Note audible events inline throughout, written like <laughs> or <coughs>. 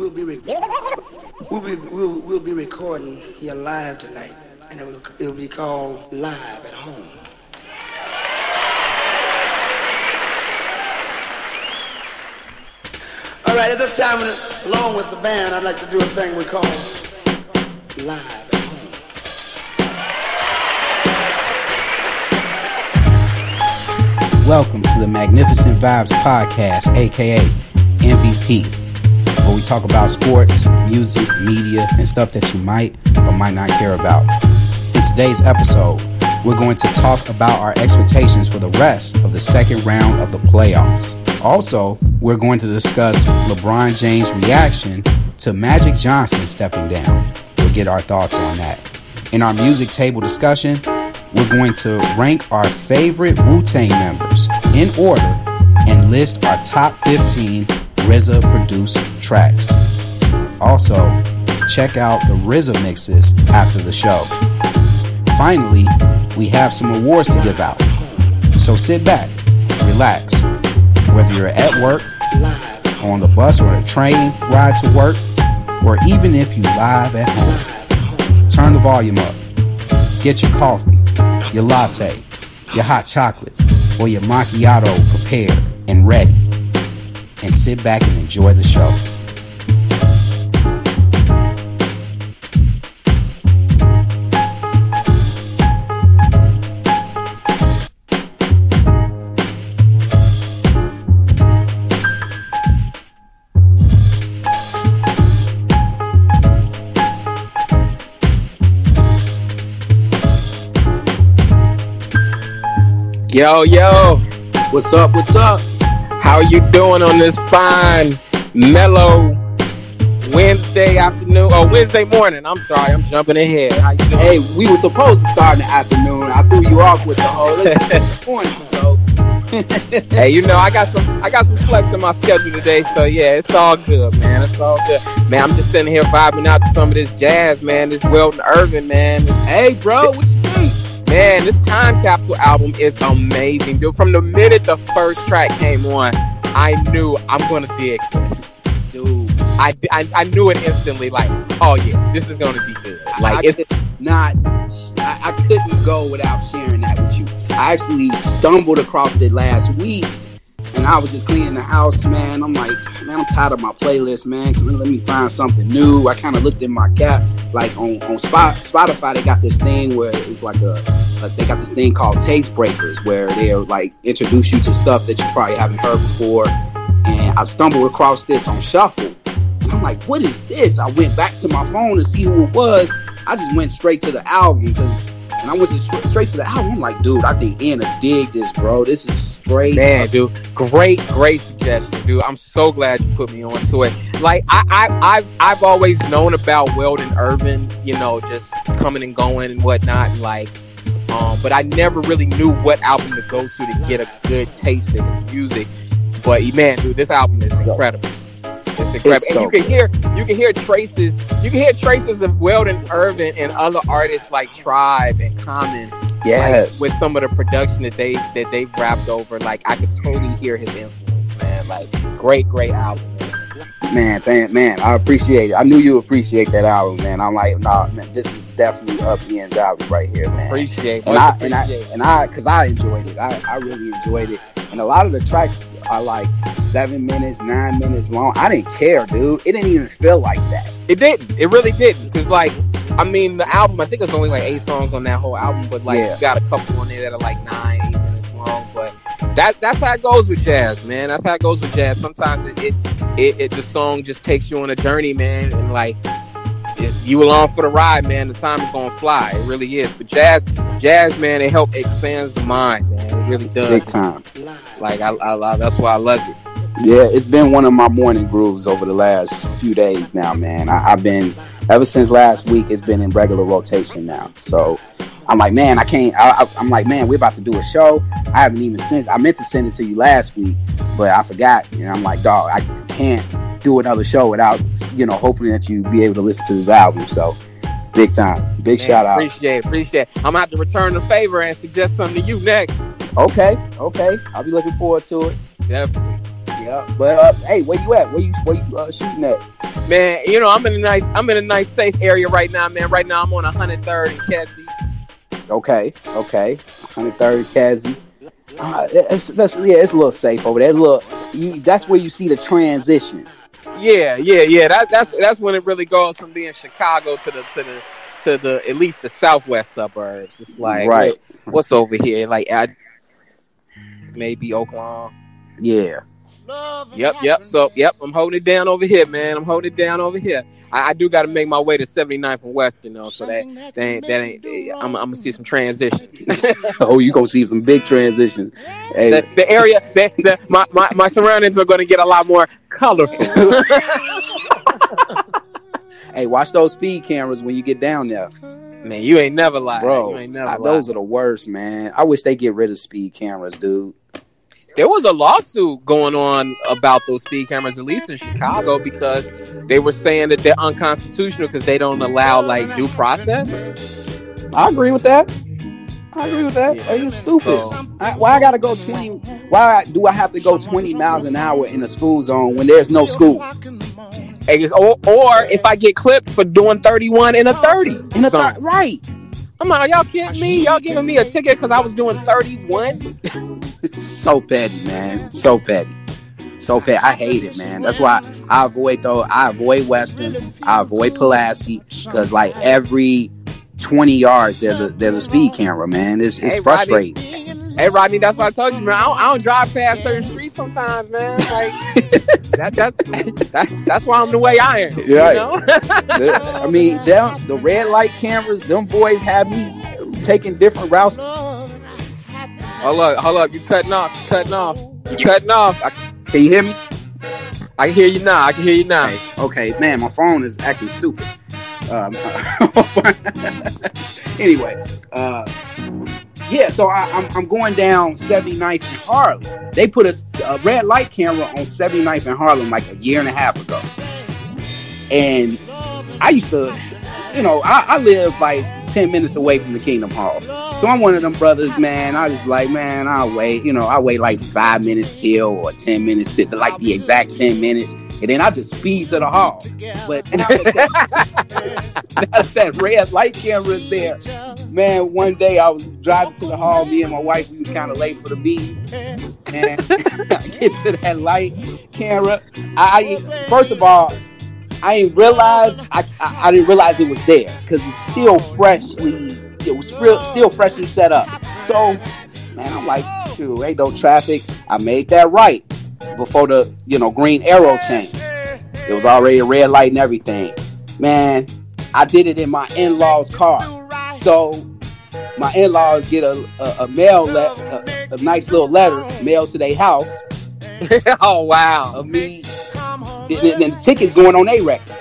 we'll be re- we'll be we'll, we'll be recording here live tonight, and it will it'll be called Live at Home. All right, at this time, along with the band, I'd like to do a thing we call Live at Home. Welcome to the Magnificent Vibes Podcast, aka MVP, we talk about sports, music, media, and stuff that you might or might not care about. In today's episode, we're going to talk about our expectations for the rest of the second round of the playoffs. Also, we're going to discuss LeBron James' reaction to Magic Johnson stepping down. We'll get our thoughts on that. In our music table discussion, we're going to rank our favorite Wu Tang members in order and list our top 15 RZA produced tracks. Also, check out the RZA mixes after the show. Finally, we have some awards to give out. So sit back, relax, whether you're at work, on the bus or a train ride to work, or even if you live at home. Turn the volume up. Get your coffee, your latte, your hot chocolate, or your macchiato prepared and ready. And sit back and enjoy the show. Yo, yo, what's up? What's up? How are you doing on this fine, mellow Wednesday afternoon or Wednesday morning? I'm sorry, I'm jumping ahead. How you doing? Hey, we were supposed to start in the afternoon. I threw you off with the whole morning. <laughs> So <laughs> hey, you know I got some I got some flex in my schedule today, so yeah, it's all good, man. It's all good, man. I'm just sitting here vibing out to some of this jazz, man. This Weldon Irvine, man. hey, bro, what you? Man, this Time Capsule album is amazing, dude. From the minute the first track came on, I knew I'm gonna dig this. Dude, I, I, I knew it instantly. Like, oh yeah, this is gonna be good. Like, I it's not. I, I couldn't go without sharing that with you. I actually stumbled across it last week, and I was just cleaning the house, man. I'm like, man, I'm tired of my playlist, man. Can you let me find something new? I kind of looked in my cap, like on on Spot, Spotify. They got this thing where it's like a, a they got this thing called Taste Breakers, where they'll like introduce you to stuff that you probably haven't heard before. And I stumbled across this on Shuffle, and I'm like, what is this? I went back to my phone to see who it was. I just went straight to the album because, and I went to- straight, to the album. I'm like, dude, I think will dig this, bro. This is straight. man, dude, great, great suggestion, dude. I'm so glad you put me onto it. Like, I, I, I've, I've always known about Weldon Irvine, you know, just coming and going and whatnot. Like, um, but I never really knew what album to go to to get a good taste in his music. But man, dude, this album is incredible. It's incredible, so and you can hear you can hear traces you can hear traces of Weldon Irvine and other artists like Tribe and Common Yes. like, with some of the production that they that they've rapped over. Like I could totally hear his influence, man. Like great, great album. Man. man, man, I appreciate it. I knew you appreciate that album, man. I'm like, nah, man, this is definitely up Ian's album right here, man. Appreciate, and I and I appreciate. and I because I enjoyed it. I, I really enjoyed it. And a lot of the tracks are like seven minutes, nine minutes long. I didn't care, dude. It didn't even feel like that. It didn't. It really didn't. Cause like, I mean, the album. I think it's only like eight songs on that whole album, but like, Yeah. you got a couple on there that are like nine, eight minutes long. But that that's how it goes with jazz, man. That's how it goes with jazz. Sometimes it it, it, it the song just takes you on a journey, man, and like. You along for the ride, man, the time is gonna fly. It really is. But jazz, jazz, man, it helps expands the mind, man. It really does. Big time. Like I, I, I that's why I love it. Yeah, it's been one of my morning grooves over the last few days now, man. I, I've been ever since last week. It's been in regular rotation now. So I'm like, man, I can't. I, I, I'm like, man, we're about to do a show. I haven't even sent. I meant to send it to you last week, but I forgot. And I'm like, dog, I can't do another show without you know hoping that you be able to listen to this album. So big time, big Man, shout out. Appreciate it, appreciate it. I'm gonna have to return the favor and suggest something to you next. Okay, okay, I'll be looking forward to it. Definitely. Yeah, but uh, hey, where you at? Where you where you uh, shooting at? Man, you know, I'm in a nice I'm in a nice safe area right now, man. Right now I'm on 103rd and Kedzie. Okay, okay. 103rd Kedzie. Uh, it's, that's, yeah, it's a little safe over there. It's a little, you, that's where you see the transition. Yeah, yeah, yeah. That, that's that's when it really goes from being Chicago to the to the to the at least the southwest suburbs. It's like Right. what- what's over here? Like I, maybe Oklahoma. Yeah. Yep, yep. So yep, I'm holding it down over here, man. I'm holding it down over here. I, I do got to make my way to 79th and West, you know. So that that ain't that ain't. I'm, I'm gonna see some transitions. <laughs> <laughs> Oh, you gonna see some big transitions. Hey, the, the area, <laughs> the, the, my, my my surroundings are going to get a lot more colorful. Oh, hey, watch those speed cameras when you get down there, man, you ain't never lied, bro. You ain't never lied. those are the worst, man. I wish they get rid of speed cameras, dude. There was a lawsuit going on about those speed cameras, at least in Chicago, because they were saying that they're unconstitutional because they don't allow like due process. I agree with that. I agree with that. Yeah. It's stupid. So- I, why I gotta go twenty? Why do I have to go twenty miles an hour in a school zone when there's no school? Or, or if I get clipped for doing 31 in a 30. In a third, right? I'm like, are y'all kidding me? Y'all giving me a ticket because I was doing 31? <laughs> So petty, man. So petty. So petty. I hate it, man. That's why I avoid though. I avoid Western. I avoid Pulaski because like every twenty yards there's a there's a speed camera, man. It's it's Hey, Rodney. frustrating. Hey, Rodney, that's what I told you, man. I don't, I don't drive past certain streets sometimes, man. Like, <laughs> that, that's, that's, that's why I'm the way I am. You know? I mean, them the red light cameras. Them boys have me taking different routes. Hold up, hold up. You cutting off. You cutting off. You cutting off. I, Can you hear me? I can hear you now. I can hear you now. Okay, man, my phone is acting stupid. Um, <laughs> anyway, uh, yeah, so I, I'm, I'm going down 79th and Harlem. They put a, a red light camera on 79th and Harlem like a year and a half ago. And I used to, you know, I, I live like 10 minutes away from the Kingdom Hall. So I'm one of them brothers, man. I just like, man, I'll wait. You know, I wait like five minutes till or 10 minutes till, like the exact 10 minutes. And then I just speed to the hall. But now <laughs> that, that red light camera is there, man, one day I was driving to the hall. Me and my wife, we was kind of late for the meeting. And <laughs> I get to that light camera. I first of all, I didn't realize I, I, I didn't realize it was there because it's still freshly it was still still freshly set up. So man, I'm like, shoot, ain't no traffic. I made that right before the you know green arrow changed. It was already a red light and everything. Man, I did it in my in-laws' car. So my in-laws get a a, a mail le- a, a nice little letter mailed to their house <laughs> oh, wow. of me and the tickets going on a record.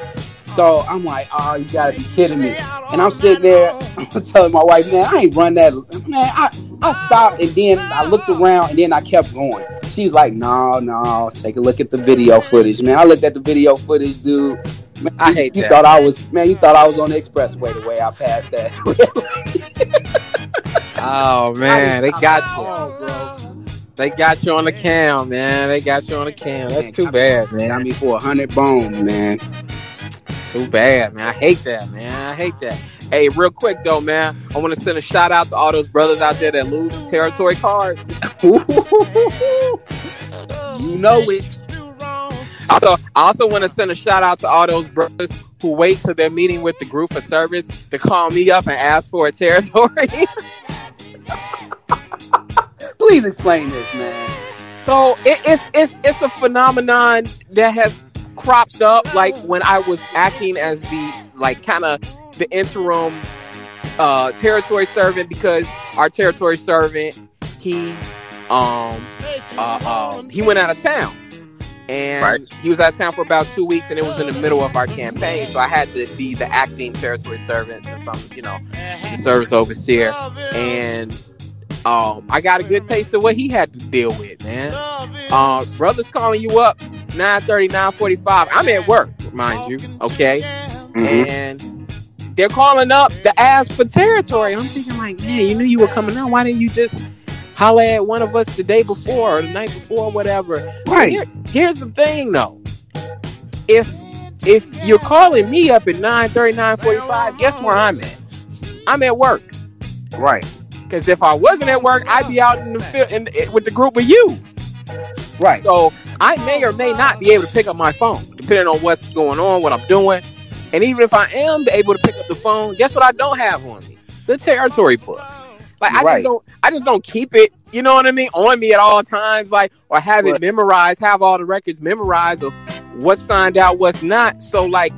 So I'm like, oh, you gotta be kidding me. And I'm sitting there, <laughs> I'm telling my wife, man, I ain't run that. Man, I, I stopped and then I looked around and then I kept going. She's like, no, no, take a look at the video footage, man. I looked at the video footage, dude. Man, I hate you that. thought I was, man, you thought I was on the expressway the way I passed that. <laughs> Oh, man. They got you. Oh. They got you on the cam, man. They got you on the cam. That's Man, too bad, man. Got me for a hundred bones, man. Too bad, man. I hate that, man. I hate that. Hey, real quick though, man. I want to send a shout out to all those brothers out there that lose territory cards. <laughs> you know it. Also, I also want to send a shout out to all those brothers who wait till their meeting with the group for service to call me up and ask for a territory. <laughs> Please explain this, man. so it, it's it's it's a phenomenon that has cropped up like when I was acting as the like kind of the interim uh territory servant because our territory servant he um uh, um he went out of town. And Right. he was out of town for about two weeks and it was in the middle of our campaign. So I had to be the acting territory servant since I'm you know the service overseer. And um I got a good taste of what he had to deal with man. Uh, brothers calling you up 9:30, 9:45. I'm at work, mind you. Okay, Mm-hmm. and they're calling up to ask for territory. I'm thinking like, man, you knew you were coming out. Why didn't you just holler at one of us the day before or the night before, or whatever? Right. Here- here's the thing, though. If if you're calling me up at 9 45, guess where I'm at? I'm at work. Right. Because if I wasn't at work, I'd be out in the field in, in- with the group with you. Right. So I may or may not be able to pick up my phone, depending on what's going on, what I'm doing. And even if I am able to pick up the phone, guess what I don't have on me? The territory book. Like I Right. just don't I just don't keep it, you know what I mean, on me at all times, like or have it memorized, have all the records memorized of what's signed out, what's not. So like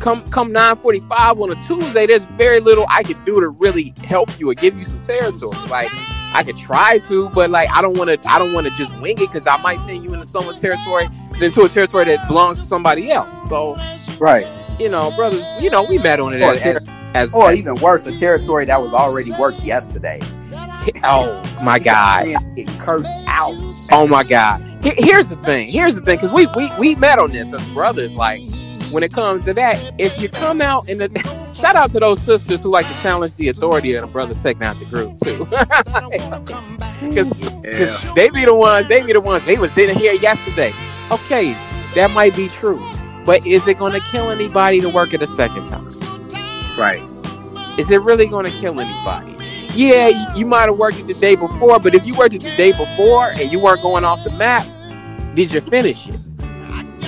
come come 945 on a Tuesday, there's very little I could do to really help you or give you some territory. Like I could try to, but like I don't want to. I don't want to just wing it because I might send you into someone's territory, into a territory that belongs to somebody else. So Right. you know, brothers, you know, we met on it as, as, as or even worse, a territory that was already worked yesterday. oh my god, Getting cursed out. oh my god. Here's the thing. Here's the thing, because we we we met on this as brothers. Like when it comes to that, if you come out in the shout out to those sisters who like to challenge the authority of the brother taking out the group too. <laughs> Because Yeah. they be the ones, they be the ones, they was didn't hear yesterday. Okay, that might be true. But is it gonna kill anybody to work it a second time? Right. Is it really gonna kill anybody? Yeah, you, you might have worked it the day before, but if you worked it the day before and you weren't going off the map, did you finish it?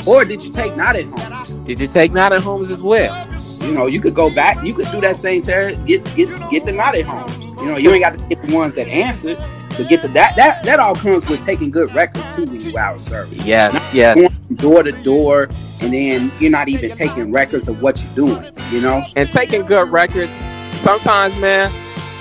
Or did you take not at home? Did you take night at homes as well? You know, you could go back. You could do that same terror. Get get get the not at homes. You know, you ain't got to get the ones that answered. But get the that that that all comes with taking good records too when you out of service. Yes, yes. Going door to door, and then you're not even taking records of what you're doing. You know. And taking good records, sometimes, man, <laughs>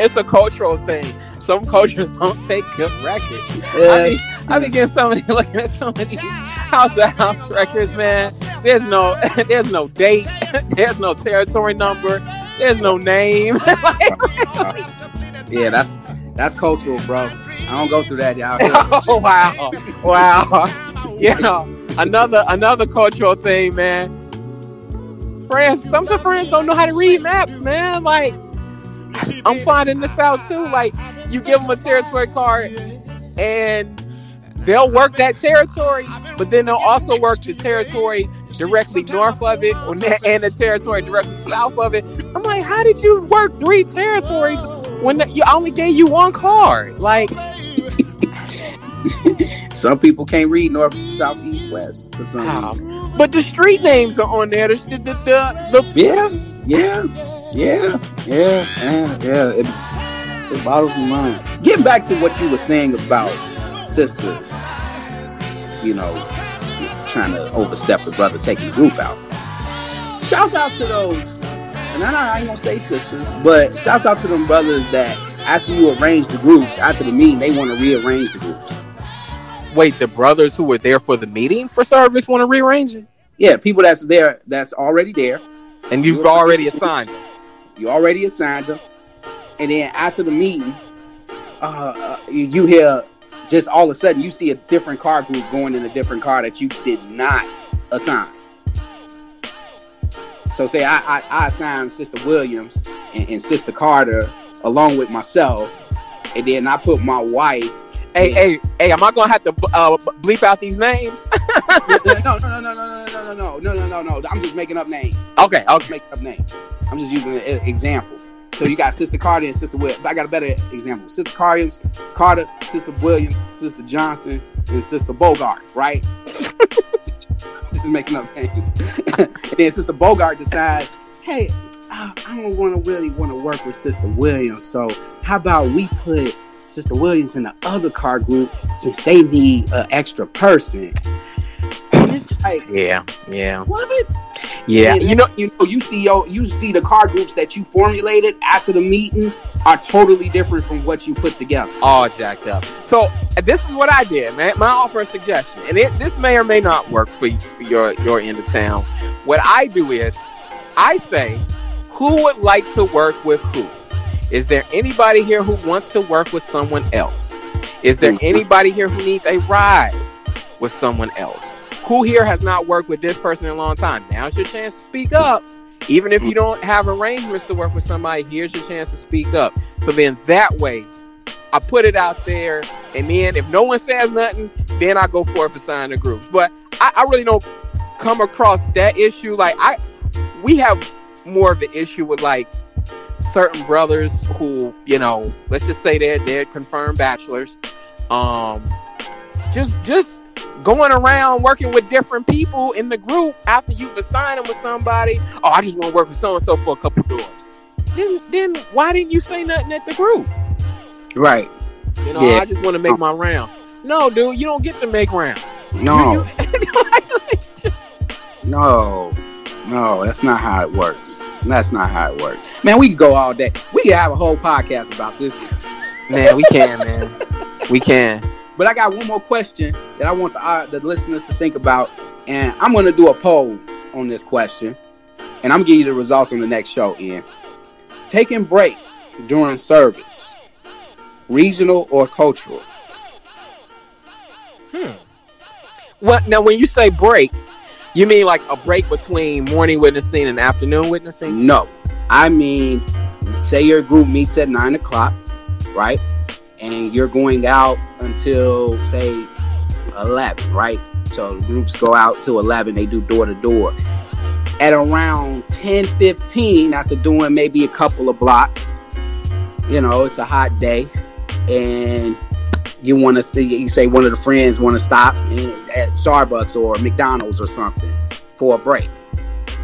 it's a cultural thing. Some cultures don't take good records. I mean, I be getting so many <laughs> looking at of these house to house records, man. There's no, <laughs> there's no date, <laughs> there's no territory number, there's no name. Yeah, that's that's cultural, bro. I don't go through that Y'all. oh wow, wow. Yeah, another another cultural thing, man. Friends, some of the friends don't know how to read maps, man. Like, I'm finding this out too. Like, you give them a territory card, and they'll work that territory, but then they'll also work the territory directly north of it, and the territory directly south of it. I'm like, how did you work three territories when the, you only gave you one card? Like. <laughs> Some people can't read north, south, east, west. For some reason. Um, but the street names are on there. The the the, the, the Yeah, yeah, yeah, yeah, yeah, yeah. It, it boggles my mind. Getting back to what you were saying about sisters, you know, trying to overstep the brother taking the group out. Shouts out to those, and I, I ain't gonna say sisters, but shouts out to them brothers that after you arrange the groups, after the meeting, they want to rearrange the groups. wait, the brothers who were there for the meeting for service want to rearrange it, Yeah, people that's there, that's already there. and you've already assigned them. You already assigned them, and then after the meeting, uh, uh, you hear just all of a sudden you see a different car group going in a different car that you did not assign. So say I I, I assigned Sister Williams and, and Sister Carter along with myself, and then I put my wife. Hey, hey, hey! Am I gonna have to uh, bleep out these names? no, no, no, no, no, no, no, no, no, no, no, no, no. I'm just making up names. okay, okay. just making up names. I'm just using an e- example. So you got Sister Carter and Sister Will. I got a better example. Sister Carter, Carter, Sister Williams, Sister Johnson, and Sister Bogart, right? <laughs> just making up names. and <laughs> then Sister Bogart decides, hey, I I don't want to really want to work with Sister Williams. So how about we put Sister Williams in the other car group since they need an extra person? Like, Yeah, yeah, what? Yeah. You know, you know, you see your, you see the car groups that you formulated after the meeting are totally different from what you put together. all jacked up. So this is what I did, man. My offer a suggestion, and it, this may or may not work for, you, for your your end of town. What I do is, I say, who would like to work with who? Is there anybody here who wants to work with someone else? Is there Mhm. anybody here who needs a ride with someone else? Who here has not worked with this person in a long time? Now's your chance to speak up. Even if you don't have arrangements to work with somebody, here's your chance to speak up. So then that way, I put it out there, and then if no one says nothing, then I go forth and sign the groups. But I, I really don't come across that issue. Like I, we have more of an issue with like certain brothers who, you know, let's just say they're they're confirmed bachelors. Um, just just going around working with different people in the group after you've assigned them with somebody. Oh, I just want to work with so and so for a couple doors. Then then why didn't you say nothing at the group? Right. You know, Yeah. I just want to make uh. my rounds. No, dude, you don't get to make rounds. No, <laughs> no, no. That's not how it works. That's not how it works. Man, we could go all day. We could have a whole podcast about this. man, we can, man. We can. But I got one more question that I want the, uh, the listeners to think about, and I'm going to do a poll on this question, and I'm giving you the results on the next show. Ian, taking breaks during service, regional or cultural? Hmm. What now? When you say break, you mean like a break between morning witnessing and afternoon witnessing? No, I mean, say your group meets at nine o'clock, right? And you're going out until say eleven, right? So groups go out till eleven. They do door to door. At around 10, 15, after doing maybe a couple of blocks, you know, it's a hot day, and you want to see you say one of the friends want to stop eh, at Starbucks or McDonald's or something for a break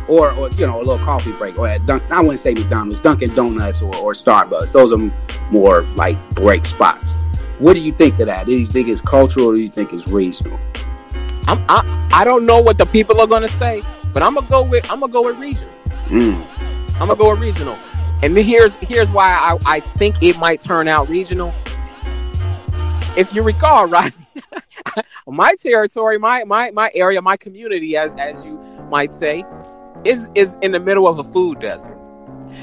or, or you know a little coffee break or at Dunk, I wouldn't say McDonald's, Dunkin' Donuts or, or Starbucks. Those are more like break spots. What do you think of that? Do you think it's cultural or do you think it's regional? I'm, I I don't know what the people are gonna say, but I'm gonna go with I'm gonna go with regional. Mm. I'm gonna go with regional. And then here's here's why I, I think it might turn out regional. If you recall, <laughs> right, <laughs> my territory, my my my area, my community, as as you might say, is is in the middle of a food desert.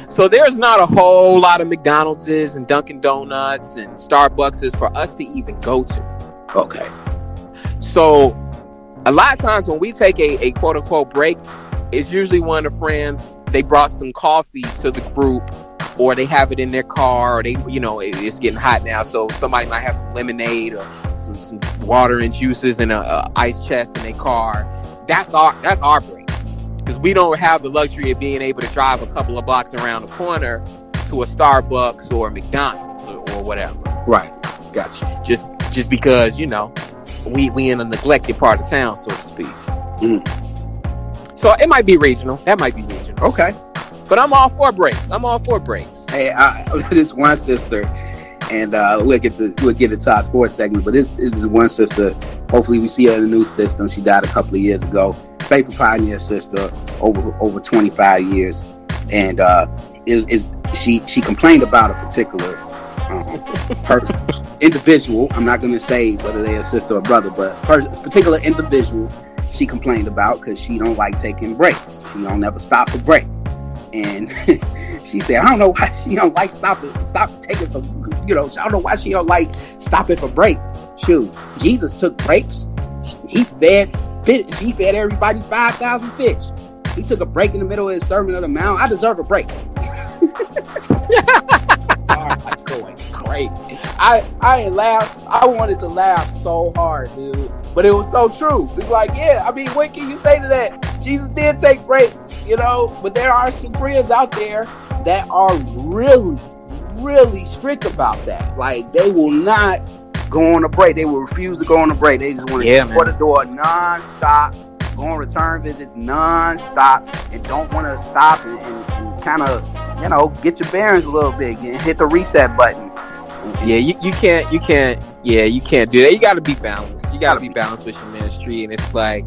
So there's not a whole lot of McDonald's and Dunkin' Donuts and Starbucks for us to even go to. Okay. So a lot of times when we take a, a quote unquote break, it's usually one of the friends, they brought some coffee to the group or they have it in their car or they, you know, it- it's getting hot now. So somebody might have some lemonade or some, some water and juices and a, a ice chest in their car. That's our, that's our break. Because we don't have the luxury of being able to drive a couple of blocks around the corner to a Starbucks or a McDonald's or, or whatever Right. Gotcha. just just because you know we we in a neglected part of town, so to speak. Mm. So it might be regional. That might be regional. Okay. But I'm all for breaks. I'm all for breaks. Hey, I, <laughs> this one sister, and uh, we'll get the we'll get into our sports segment. But this this is one sister. Hopefully, we see her in the new system. She died a couple of years ago. Faithful pioneer sister, over over 25 years, and uh, is is she she complained about a particular um, per, individual. I'm not going to say whether they're a sister or brother, but per, particular individual she complained about because she don't like taking breaks. She don't ever stop for break, and <laughs> she said, I don't know why she don't like stop it, stop taking for, you know, I don't know why she don't like stop it for break. Shoot, Jesus took breaks. He fed, he fed everybody five thousand fish. He took a break in the middle of his sermon on the mount. I deserve a break. <laughs> <laughs> Alright, going crazy. I I ain't laugh. I wanted to laugh so hard, dude. But it was so true. It's like, yeah, I mean, what can you say to that? Jesus did take breaks, you know, but there are some friends out there that are really, really strict about that. Like they will not go on a break. They will refuse to go on a break. They just want to Yeah, door to door non-stop, go on return visits non-stop, and don't want to stop and, and, and kind of, you know, get your bearings a little bit and hit the reset button. Yeah, you, you can't you can't yeah you can't do that. You got to be balanced. You got to be balanced with your ministry, and it's like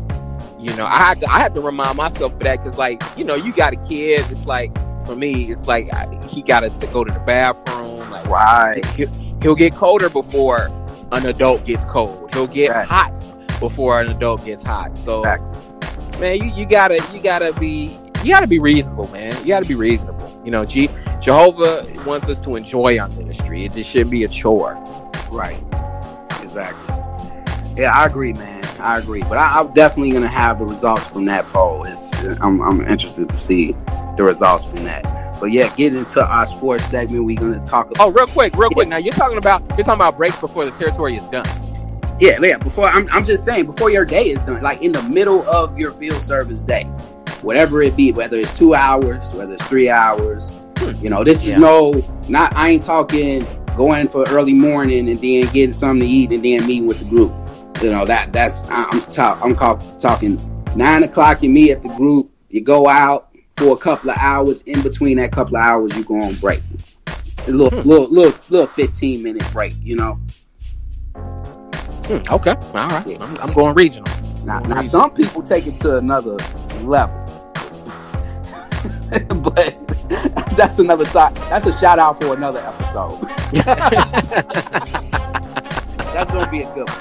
you know I have to I have to remind myself of that because like you know you got a kid. It's like for me, it's like I, he got to go to the bathroom. Like Right. he'll, he'll get colder before an adult gets cold. He'll get Right. hot before an adult gets hot. So, Exactly. Man, you, you gotta you gotta be you gotta be reasonable, man. You gotta be reasonable. You know, G, Jehovah wants us to enjoy our ministry. It just shouldn't be a chore. Right. Exactly. Yeah, I agree, man. I agree. But I, I'm definitely gonna have the results from that poll. It's I'm I'm interested to see the results from that. But yeah, get into our sports segment. We're gonna talk about Oh, real quick, real quick. Now you're talking about you're talking about breaks before the territory is done. Yeah, yeah. Before I'm, I'm just saying, before your day is done, like in the middle of your field service day, whatever it be, whether it's two hours, whether it's three hours, hmm. you know, this Yeah. is no, not. I ain't talking going for early morning and then getting something to eat and then meeting with the group. You know that that's I'm talk, I'm call, talking nine o'clock. You meet at the group. You go out for a couple of hours. In between that couple of hours, you go on break. A little, hmm. little, little, little fifteen minute break. You know. Hmm, okay, all right. I'm, I'm going regional. Now, Well, now reason. some people take it to another level, <laughs> but that's another time. That's a shout out for another episode. <laughs> that's gonna be a good one.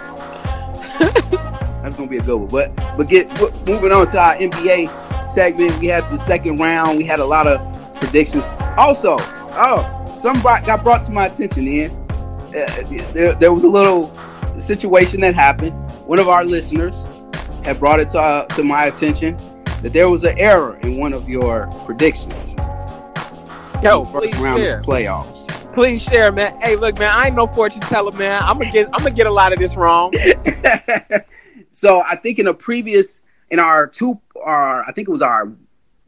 That's gonna be a good one. But but get moving on to our NBA segment. We had the second round. We had a lot of predictions. Also, oh, some brought, got brought to my attention. Ian, uh, there there was a little situation that happened. One of our listeners had brought it to, uh, to my attention that there was an error in one of your predictions. Yo, the first please round share. of the playoffs. Please share, man. Hey, look, man. I ain't no fortune teller, man. I'm gonna get. I'm gonna get a lot of this wrong. <laughs> so I think in a previous in our two our I think it was our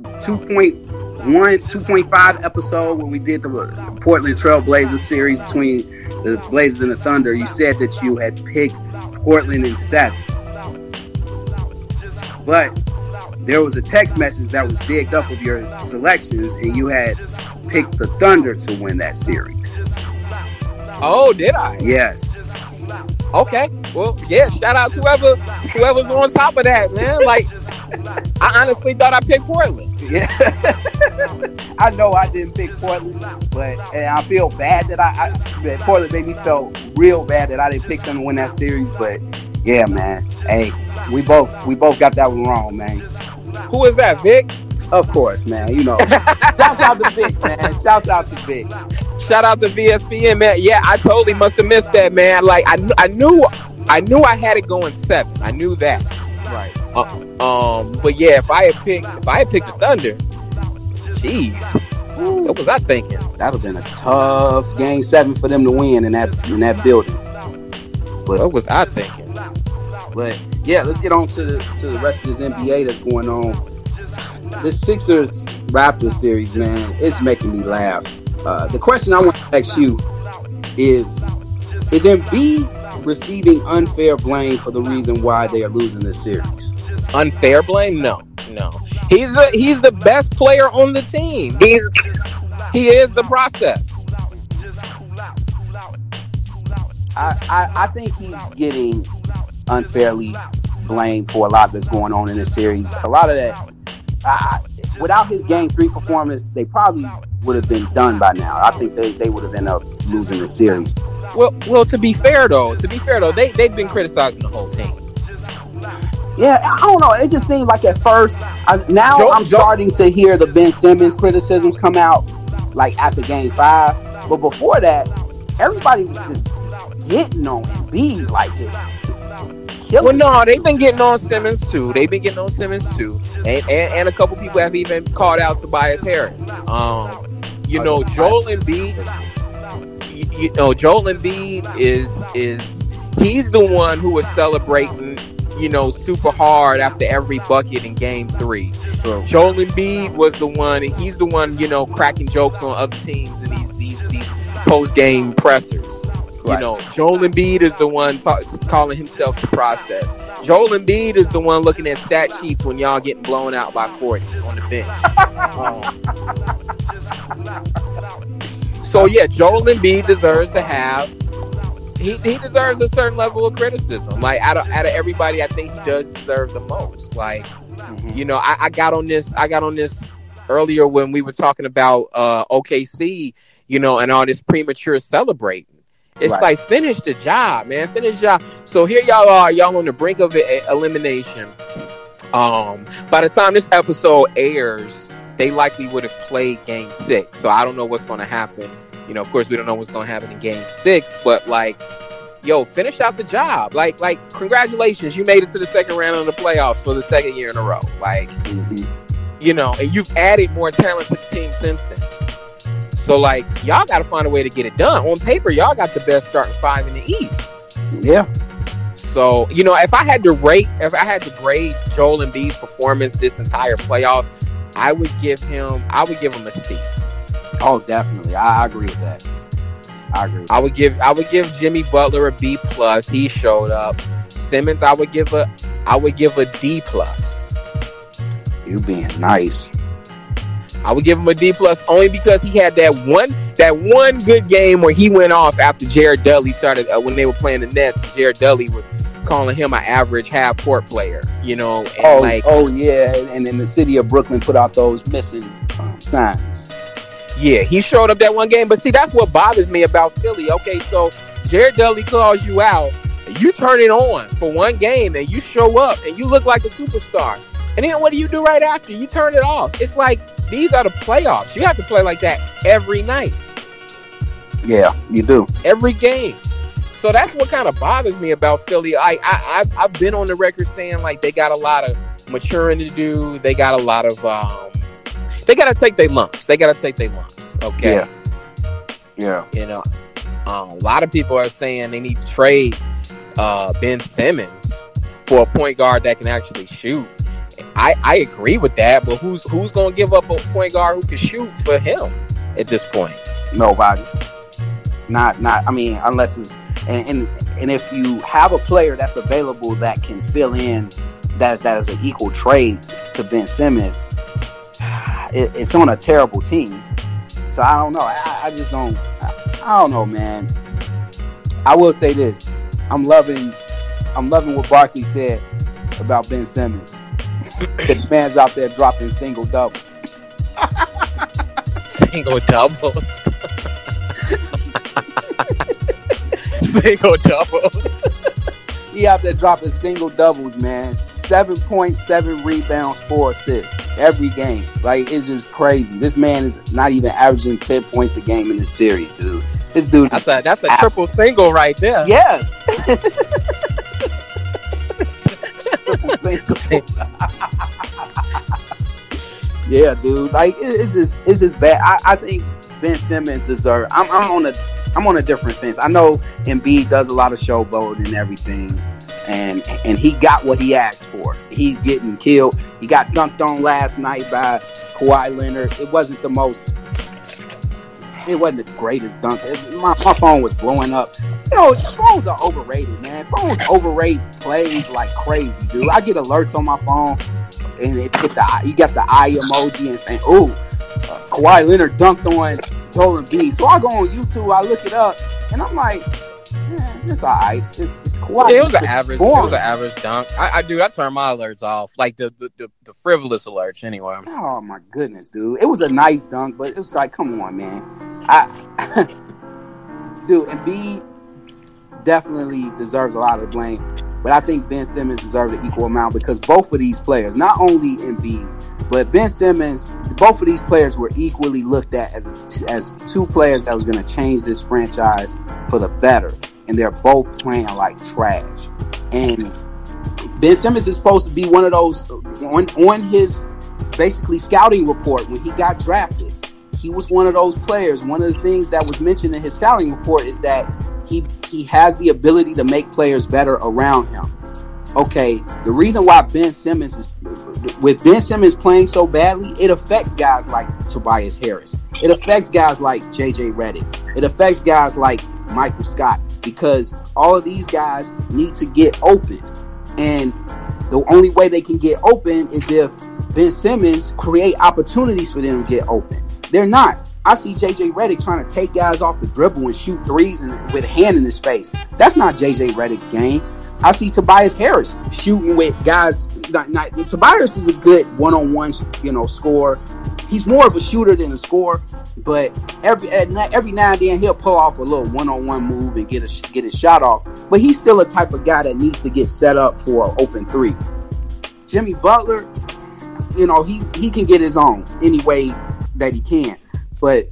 2.1 2.5 episode when we did the uh, Portland Trail Blazers series between the Blazers and the Thunder, you said that you had picked Portland in seven. But there was a text message that was digged up of your selections, and you had picked the Thunder to win that series. Oh, did I? Yes. Okay. Well, yeah. Shout out whoever whoever's on top of that, man. Like, I honestly thought I picked Portland. Yeah. <laughs> I know I didn't pick Portland, but and I feel bad that I, I that Portland made me feel real bad that I didn't pick them to win that series. But yeah, man. Hey, we both we both got that one wrong, man. Who is that, Vic? Of course, man. You know. Shouts out to Vic, man. Shouts out to Vic. Shout out to VSPN, man. Yeah, I totally must have missed that, man. Like, I, I knew, I knew I had it going seven. I knew that. Right. Um, but yeah, if I had picked, if I had picked the Thunder, jeez, what was I thinking? That'd have been a tough game seven for them to win in that in that building. But what was I thinking? But yeah, let's get on to the to the rest of this NBA that's going on. This Sixers Raptors series, man, it's making me laugh. Uh, the question I want to ask you is: Is Embiid receiving unfair blame for the reason why they are losing this series? Unfair blame? No, no. He's the he's the best player on the team. He's he is the process. I, I, I think he's getting unfairly blamed for a lot that's going on in this series. A lot of that, I, without his game three performance, they probably would have been done by now. I think they, they would have ended up losing the series. Well, well. To be fair though, to be fair though, they they've been criticizing the whole team. Yeah, I don't know. It just seemed like at first, I, now Joe- I'm Joe- starting to hear the Ben Simmons criticisms come out, like after game five. But before that, everybody was just getting on Embiid, like just Well, no, they've been getting on Simmons too. They've been getting on Simmons too, and and, and a couple people have even called out Tobias Harris. Um, you know, Joel Embiid. You, you know, Joel Embiid is is he's the one who was celebrating. You know, super hard after every bucket in Game Three. True. Joel Embiid was the one, and he's the one, you know, cracking jokes on other teams and these these these post game pressers. You know, Joel Embiid is the one ta- calling himself the process. Joel Embiid is the one looking at stat sheets when y'all getting blown out by 40 on the bench. Um, so yeah, Joel Embiid deserves to have he, he deserves a certain level of criticism. Like out of out of everybody, I think he does deserve the most. Like Mhm. you know, I, I got on this. I got on this earlier when we were talking about uh, OKC. You know, and all this premature celebrating. It's Right. like finish the job, man. Finish the job. So here y'all are. Y'all on the brink of e- elimination. Um, by the time this episode airs, they likely would have played Game Six. So I don't know what's going to happen. You know, of course, we don't know what's going to happen in Game Six. But like, yo, finish out the job. Like, like, congratulations, you made it to the second round of the playoffs for the second year in a row. Like, Mhm. you know, and you've added more talent to the team since then. So like, y'all got to find a way to get it done. On paper, y'all got the best starting five in the East. Yeah. So, you know, if I had to rate, if I had to grade Joel Embiid's performance this entire playoffs, I would give him, I would give him a C. Oh, definitely. I, I agree with that. I agree. I would give, I would give Jimmy Butler a B plus. He showed up. Simmons, I would give a, I would give a D plus. You being nice. I would give him a D plus only because he had that one that one good game where he went off after Jared Dudley started uh, when they were playing the Nets. Jared Dudley was calling him an average half court player, you know. And oh, like, oh yeah, and then the city of Brooklyn put out those missing um, signs. Yeah, he showed up that one game, but see, that's what bothers me about Philly. Okay, so Jared Dudley calls you out, you turn it on for one game, and you show up, and you look like a superstar. And then what do you do right after? You turn it off. It's like these are the playoffs. You have to play like that every night. Yeah, you do. Every game. So that's what kind of bothers me about Philly. I, I I've, I've been on the record saying like they got a lot of maturing to do. They got a lot of um, they got to take their lumps. They got to take their lumps. Okay. Yeah. Yeah. You know, um, a lot of people are saying they need to trade uh, Ben Simmons for a point guard that can actually shoot. I, I agree with that, but who's who's to give up a point guard who can shoot for him at this point? Nobody. Not not. I mean, unless it's and and, and if you have a player that's available that can fill in that that is an equal trade to Ben Simmons, <sighs> it, it's on a terrible team. So I don't know. I, I just don't. I, I don't know, man. I will say this: I'm loving, I'm loving what Barkley said about Ben Simmons. The man's out there dropping single doubles. <laughs> single doubles. <laughs> single doubles. he out there dropping single doubles, man. Seven point seven rebounds, four assists every game. Like it's just crazy. This man is not even averaging ten points a game in this series, dude. This dude. That's a that's a triple single right there. Yes. <laughs> yeah, dude. Like it, it's just it's just bad. I, I think Ben Simmons deserves. I'm, I'm on a I'm on a different fence. I know Embiid does a lot of showboat and everything, and and he got what he asked for. He's getting killed. He got dunked on last night by Kawhi Leonard. It wasn't the most. It wasn't the greatest dunk. It, my, my phone was blowing up. You know, phones are overrated, man. Phones overrate plays like crazy, dude. I get alerts on my phone, and it hit the you got the eye emoji and saying, "Ooh, uh, Kawhi Leonard dunked on Joel Embiid." So I go on YouTube, I look it up, and I'm like, man, it's all right. It's, it's Kawhi. Yeah, it was an average. Boring. It was an average dunk. I, I do. I turn my alerts off, like the the, the, the frivolous alerts, anyway. Oh my goodness, dude! It was a nice dunk, but it was like, come on, man. I, <laughs> dude, Embiid definitely deserves a lot of blame, but I think Ben Simmons deserves an equal amount because both of these players, not only Embiid, but Ben Simmons, both of these players were equally looked at as as two players that was going to change this franchise for the better, and they're both playing like trash. And Ben Simmons is supposed to be one of those on on his basically scouting report when he got drafted he was one of those players. One of the things that was mentioned in his scouting report is that he he has the ability to make players better around him. Okay, the reason why Ben Simmons is with Ben Simmons playing so badly, it affects guys like Tobias Harris. It affects guys like JJ Redick. It affects guys like Michael Scott because all of these guys need to get open. And the only way they can get open is if Ben Simmons create opportunities for them to get open. They're not. I see JJ Redick trying to take guys off the dribble and shoot threes and with a hand in his face. That's not JJ Redick's game. I see Tobias Harris shooting with guys. Not, not, Tobias is a good one-on-one, you know, scorer. He's more of a shooter than a scorer, but every every now and then he'll pull off a little one-on-one move and get a get a shot off. But he's still a type of guy that needs to get set up for an open three. Jimmy Butler, you know, he's he can get his own anyway that he can. But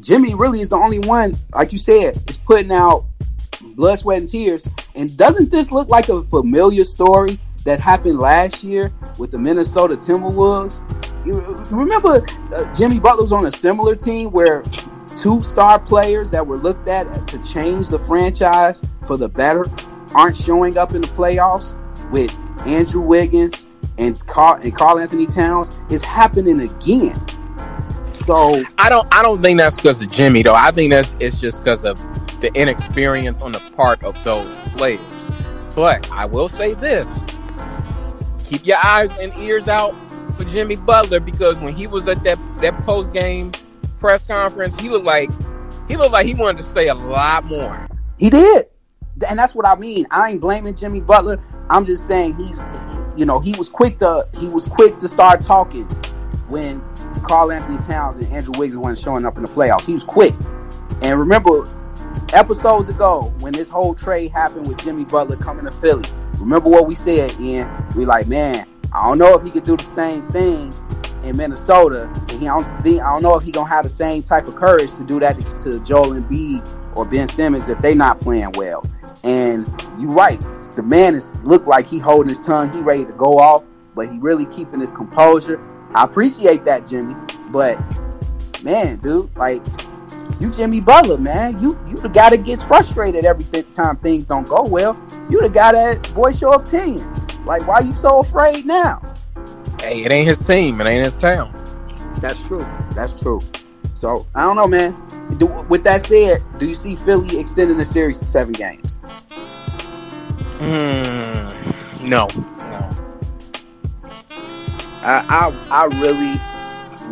Jimmy really is the only one, like you said, is putting out blood, sweat, and tears. And doesn't this look like a familiar story that happened last year with the Minnesota Timberwolves? Remember uh, Jimmy Butler was on a similar team where two star players that were looked at to change the franchise for the better aren't showing up in the playoffs with Andrew Wiggins and Carl and Karl Anthony Towns is happening again. So I don't I don't think that's because of Jimmy though. I think that's it's just because of the inexperience on the part of those players. But I will say this: keep your eyes and ears out for Jimmy Butler because when he was at that that post game press conference, he looked like he looked like he wanted to say a lot more. He did, and that's what I mean. I ain't blaming Jimmy Butler. I'm just saying he's, you know, he was quick to he was quick to start talking when Karl Anthony Towns and Andrew Wiggins weren't showing up in the playoffs. He was quick. And remember, episodes ago, when this whole trade happened with Jimmy Butler coming to Philly, remember what we said, Ian? We like, man, I don't know if he could do the same thing in Minnesota. And he don't think, I don't know if he gonna have the same type of courage to do that to, to Joel Embiid or Ben Simmons if they not playing well. And you're right. The man is look like he holding his tongue. He ready to go off, but he really keeping his composure. I appreciate that, Jimmy. But man, dude, like you Jimmy Butler, man. You you the guy that gets frustrated every time things don't go well. You the guy that voice your opinion. Like, why you so afraid now? Hey, it ain't his team. It ain't his town. That's true. That's true. So I don't know, man. Do, with that said, do you see Philly extending the series to seven games? Mm, no. I, I I really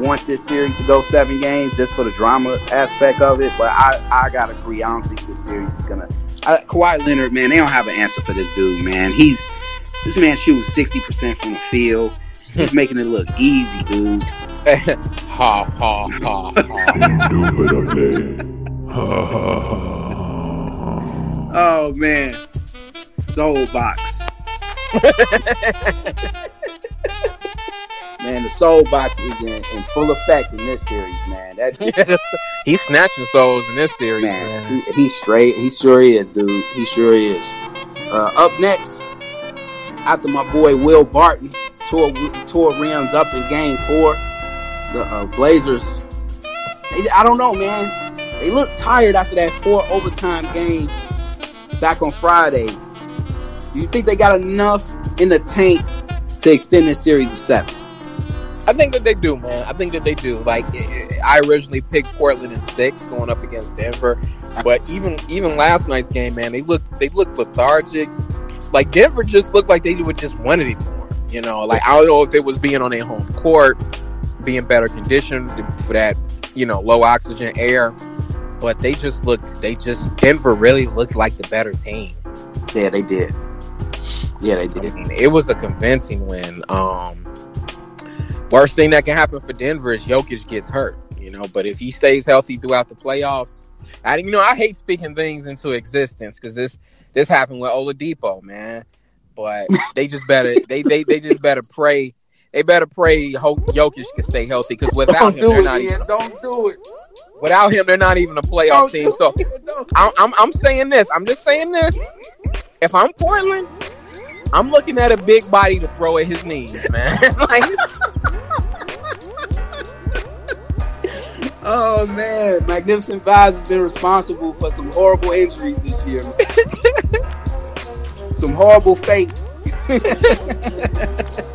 want this series to go seven games just for the drama aspect of it. But I I gotta agree. I don't think this series is gonna. Uh, Kawhi Leonard, man, they don't have an answer for this dude, man. He's this man shooting sixty percent from the field. He's making it look easy, dude. <laughs> ha ha ha ha. Indubitably. ha ha ha. oh man, soul box. <laughs> man, the soul box is in, in, full effect in this series, man. That <laughs> he's snatching souls in this series, man. man. He, he's straight. He sure is, dude. He sure is. Uh, up next, after my boy Will Barton tore tore rims up in Game Four, the uh, Blazers. They, I don't know, man. They look tired after that four overtime game back on Friday. Do you think they got enough in the tank to extend this series to seven? I think that they do, man. I think that they do. Like I originally picked Portland in six, going up against Denver, but even even last night's game, man, they looked they looked lethargic. Like Denver just looked like they would just wanted it more. You know, like I don't know if it was being on their home court, being better conditioned for that, you know, low oxygen air, but they just looked. They just Denver really looked like the better team. Yeah, they did. Yeah, they did. I mean, it was a convincing win. Um, worst thing that can happen for Denver is Jokic gets hurt, you know. But if he stays healthy throughout the playoffs, I you know I hate speaking things into existence because this this happened with Oladipo, man. But <laughs> they just better they they, they just better pray. They better pray Jokic can stay healthy because without don't him, they're it, not even, don't do it. without him they're not even a playoff Don't team. So I'm, I'm I'm saying this. I'm just saying this. If I'm Portland, I'm looking at a big body to throw at his knees, <laughs> man. <laughs> like, Oh man, Magnificent Vibes has been responsible for some horrible injuries this year. <laughs> some horrible fate.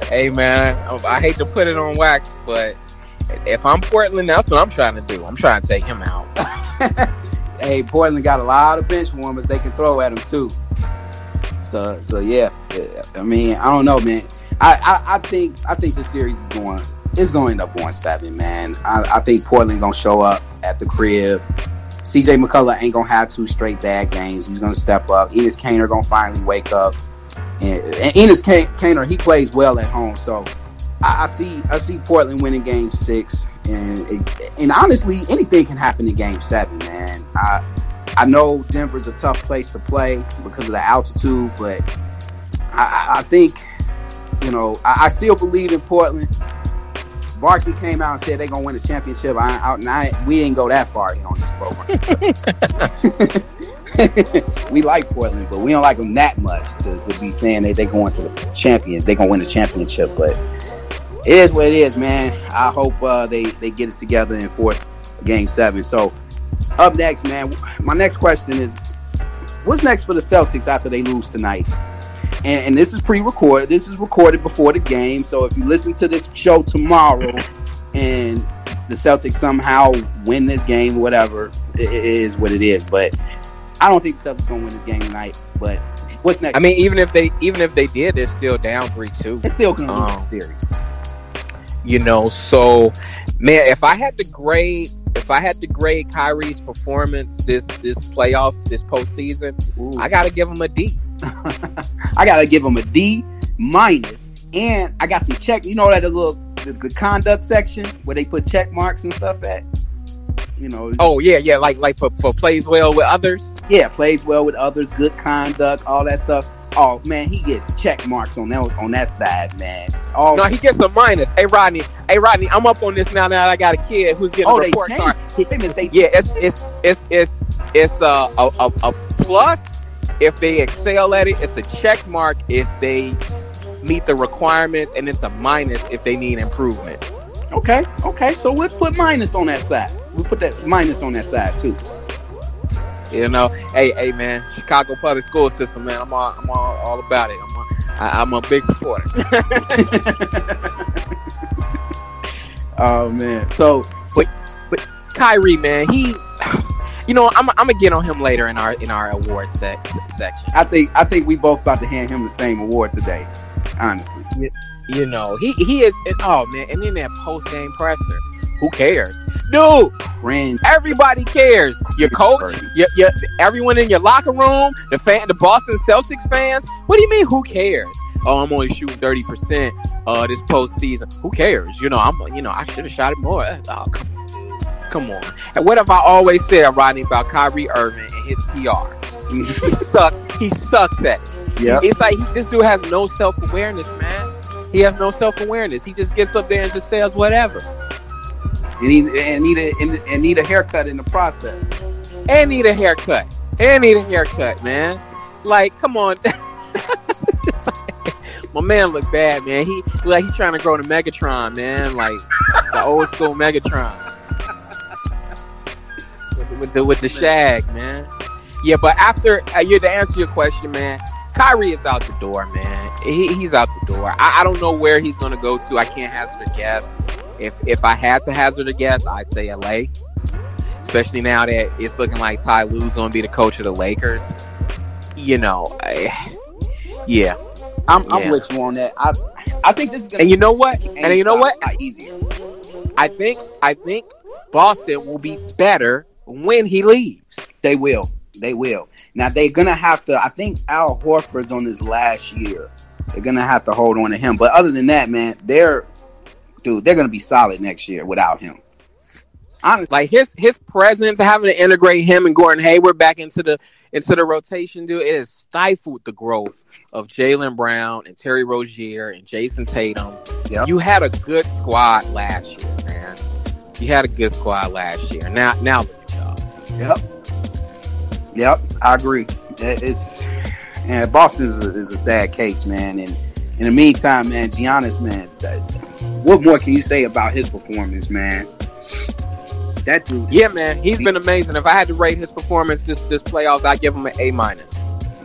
hey man, I, I hate to put it on wax, but if I'm Portland, that's what I'm trying to do. I'm trying to take him out. hey, Portland got a lot of bench warmers they can throw at him too. So, yeah, I mean, I don't know, man. I, I, I think I think this series is going it's going to end up going seven, man. I, I think Portland gonna show up at the crib. CJ McCullough ain't gonna have two straight bad games. He's gonna step up. Enes Kanter gonna finally wake up. And, and Enes Kanter, he plays well at home, so I, I see I see Portland winning Game Six, and it, and honestly, anything can happen in Game Seven, man. I I know Denver's a tough place to play because of the altitude, but I, I think you know I, I still believe in Portland. Barkley came out and said they're gonna win the championship. I, I, I, we didn't go that far here on this program. <laughs> we like Portland, but we don't like them that much to, to be saying that they're going to the champion. They're gonna win the championship, but it is what it is, man. I hope uh, they they get it together and force Game Seven. So up next, man. My next question is: what's next for the Celtics after they lose tonight? And, and this is pre-recorded. This is recorded before the game. So if you listen to this show tomorrow <laughs> and the Celtics somehow win this game, whatever, it, it is what it is. But I don't think the Celtics gonna win this game tonight. But what's next? I mean, even if they even if they did, they're still down three two. it's still gonna lose um, the series. You know, so man, if I had to grade, if I had to grade Kyrie's performance this this playoff, this postseason, Ooh. I gotta give him a D. <laughs> I gotta give him a D minus, and I got some check. You know that little the, the conduct section where they put check marks and stuff at. You know, Oh yeah, yeah, like like for, for plays well with others. yeah, plays well with others, good conduct, all that stuff. Oh man, he gets check marks on that on that side, man. Oh, No, he gets a minus. Hey Rodney, hey Rodney, I'm up on this now. Now that I got a kid who's getting oh a report card. changed. Wait a minute, they Yeah, it's it's it's it's it's a a, a, a plus if they excel at it. It's a check mark if they meet the requirements, and it's a minus if they need improvement. okay, okay. So we'll put minus on that side. We'll put that minus on that side too. You know, hey hey man, Chicago public school system, man. I'm all I'm all, all about it. I'm a, I, I'm a big supporter. <laughs> Oh man, so but but Kyrie, man, he. <sighs> You know, I'm, I'm gonna get on him later in our in our award sec- section. I think I think we both about to hand him the same award today. Honestly, You know, he he is. And, oh man, and then that post game presser. Who cares, dude? cringe. Everybody cares. Your coach, your, your, everyone in your locker room, the fan, the Boston Celtics fans. What do you mean? Who cares? Oh, I'm only shooting thirty percent uh this postseason. Who cares? You know, I'm you know I should have shot it more. Oh, come on, come on. And what have I always said, Rodney, about Kyrie Irving and his PR? he <laughs> sucks. He sucks at it. Yep. It's like he, this dude has no self awareness, man. He has no self awareness. He just gets up there and just says whatever. And need and need a and, and need a haircut in the process. and need a haircut. And need a haircut, man. Like, come on. <laughs> My man look bad, man. He like he's trying to grow the Megatron, man. Like the old school Megatron. With the, with the, with the shag, man. Yeah, but after uh, you to answer your question, man, Kyrie is out the door, man. He, he's out the door. I, I don't know where he's gonna go to. I can't hazard a guess. If if I had to hazard a guess, I'd say LA especially now that it's looking like Ty Lue's going to be the coach of the Lakers. You know, I, yeah. I'm, I'm with you on that. I I think this is gonna And you know what? And you know what? easier. I think I think Boston will be better when he leaves. They will. They will. Now they're gonna have to. I think Al Horford's on his last year. They're gonna have to hold on to him. But other than that, man, they're dude. They're gonna be solid next year without him. Honestly, Like his his presence, having to integrate him and Gordon Hayward back into the into the rotation, dude, it has stifled the growth of Jaylen Brown and Terry Rozier and Jayson Tatum. Yep. You had a good squad last year, man. You had a good squad last year. Now now look at y'all. Yep. Yep, I agree. It's and Boston is a, is a sad case, man. And in the meantime, man, Giannis, man, what more can you say about his performance, man? That dude, Yeah, man, he's been amazing. If I had to rate his performance this this playoffs, I'd give him an A minus.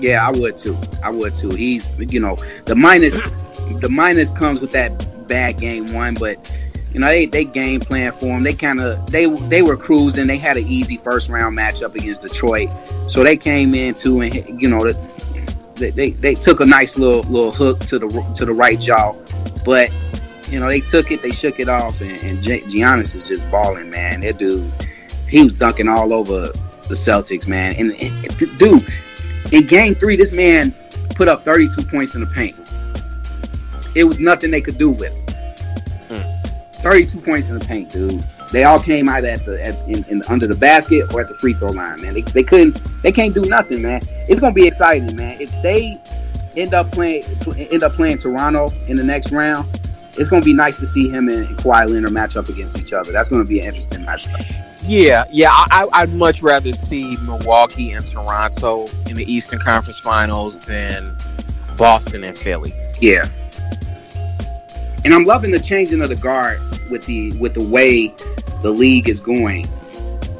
yeah, I would too. I would too. He's, you know, the minus, the minus comes with that bad game one, but you know they they game plan for him. They kind of they they were cruising. They had an easy first round matchup against Detroit, so they came in into and you know they, they they took a nice little little hook to the to the right jaw, but you know they took it, they shook it off, and, and Gi- Giannis is just balling, man. That dude, he was dunking all over the Celtics, man. And, and dude, in Game Three, this man put up 32 points in the paint. It was nothing they could do with him. Hmm. 32 points in the paint, dude. They all came out at the at, in, in under the basket or at the free throw line, man. They, they couldn't they can't do nothing, man. It's gonna be exciting, man. If they end up playing end up playing Toronto in the next round, it's gonna be nice to see him and Kawhi Leonard match up against each other. That's gonna be an interesting matchup. Yeah, yeah, I, I'd much rather see Milwaukee and Toronto in the Eastern Conference Finals than Boston and Philly. Yeah. And I'm loving the changing of the guard with the with the way the league is going.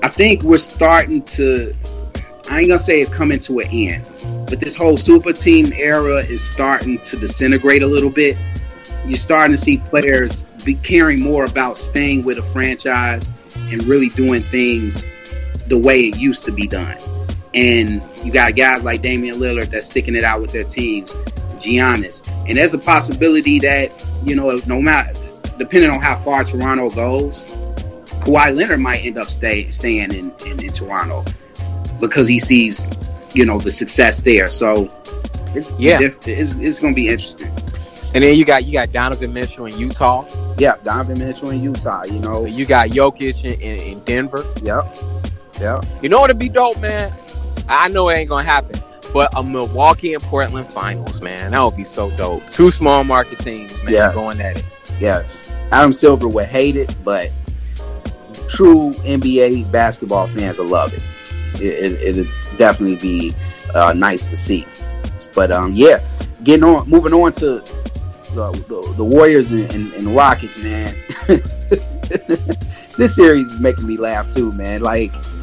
I think we're starting to I ain't gonna say it's coming to an end, but this whole super team era is starting to disintegrate a little bit. You're starting to see players be caring more about staying with a franchise and really doing things the way it used to be done. And you got guys like Damian Lillard that's sticking it out with their teams, Giannis. And there's a possibility that, you know, no matter, depending on how far Toronto goes, Kawhi Leonard might end up stay, staying in, in, in Toronto because he sees, you know, the success there. So it's, Yeah. it's, it's, it's going to be interesting. And then you got you got Donovan Mitchell in Utah. Yeah, Donovan Mitchell in Utah, you know. You got Jokic in, in, in Denver. Yep. Yep. You know what'd be dope, man? I know it ain't gonna happen, but a Milwaukee and Portland finals, man, that would be so dope. Two small market teams, man, Yeah. going at it. Yes. Adam Silver would hate it, but true NBA basketball fans will love it. it, it it'd definitely be uh, nice to see. But um, yeah, getting on, moving on to the, the, the Warriors and, and, and Rockets, man. <laughs> this series is making me laugh too, man. Like, <laughs>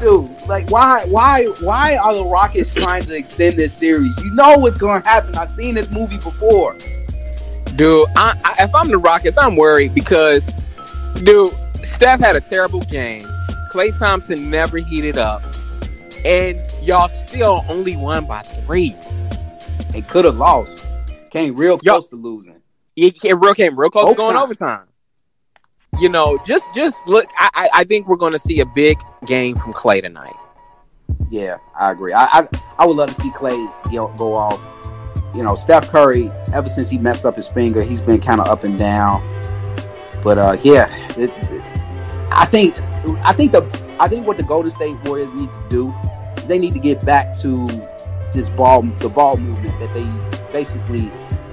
dude, like why, why, why are the Rockets trying to extend this series? You know what's going to happen. I've seen this movie before. Dude, I, I, if I'm the Rockets, I'm worried because, dude, Steph had a terrible game. Klay Thompson never heated up, and y'all still only won by three. They could have lost. Came real Yo. close to losing. It came real, came real close to going Overtime. overtime. You know, just just look. I, I, I think we're going to see a big game from Klay tonight. Yeah, I agree. I I, I would love to see Klay go, go off. You know, Steph Curry. Ever since he messed up his finger, he's been kind of up and down. But uh, yeah, it, it- I think I think the I think what the Golden State Warriors need to do is they need to get back to this ball the ball movement that they basically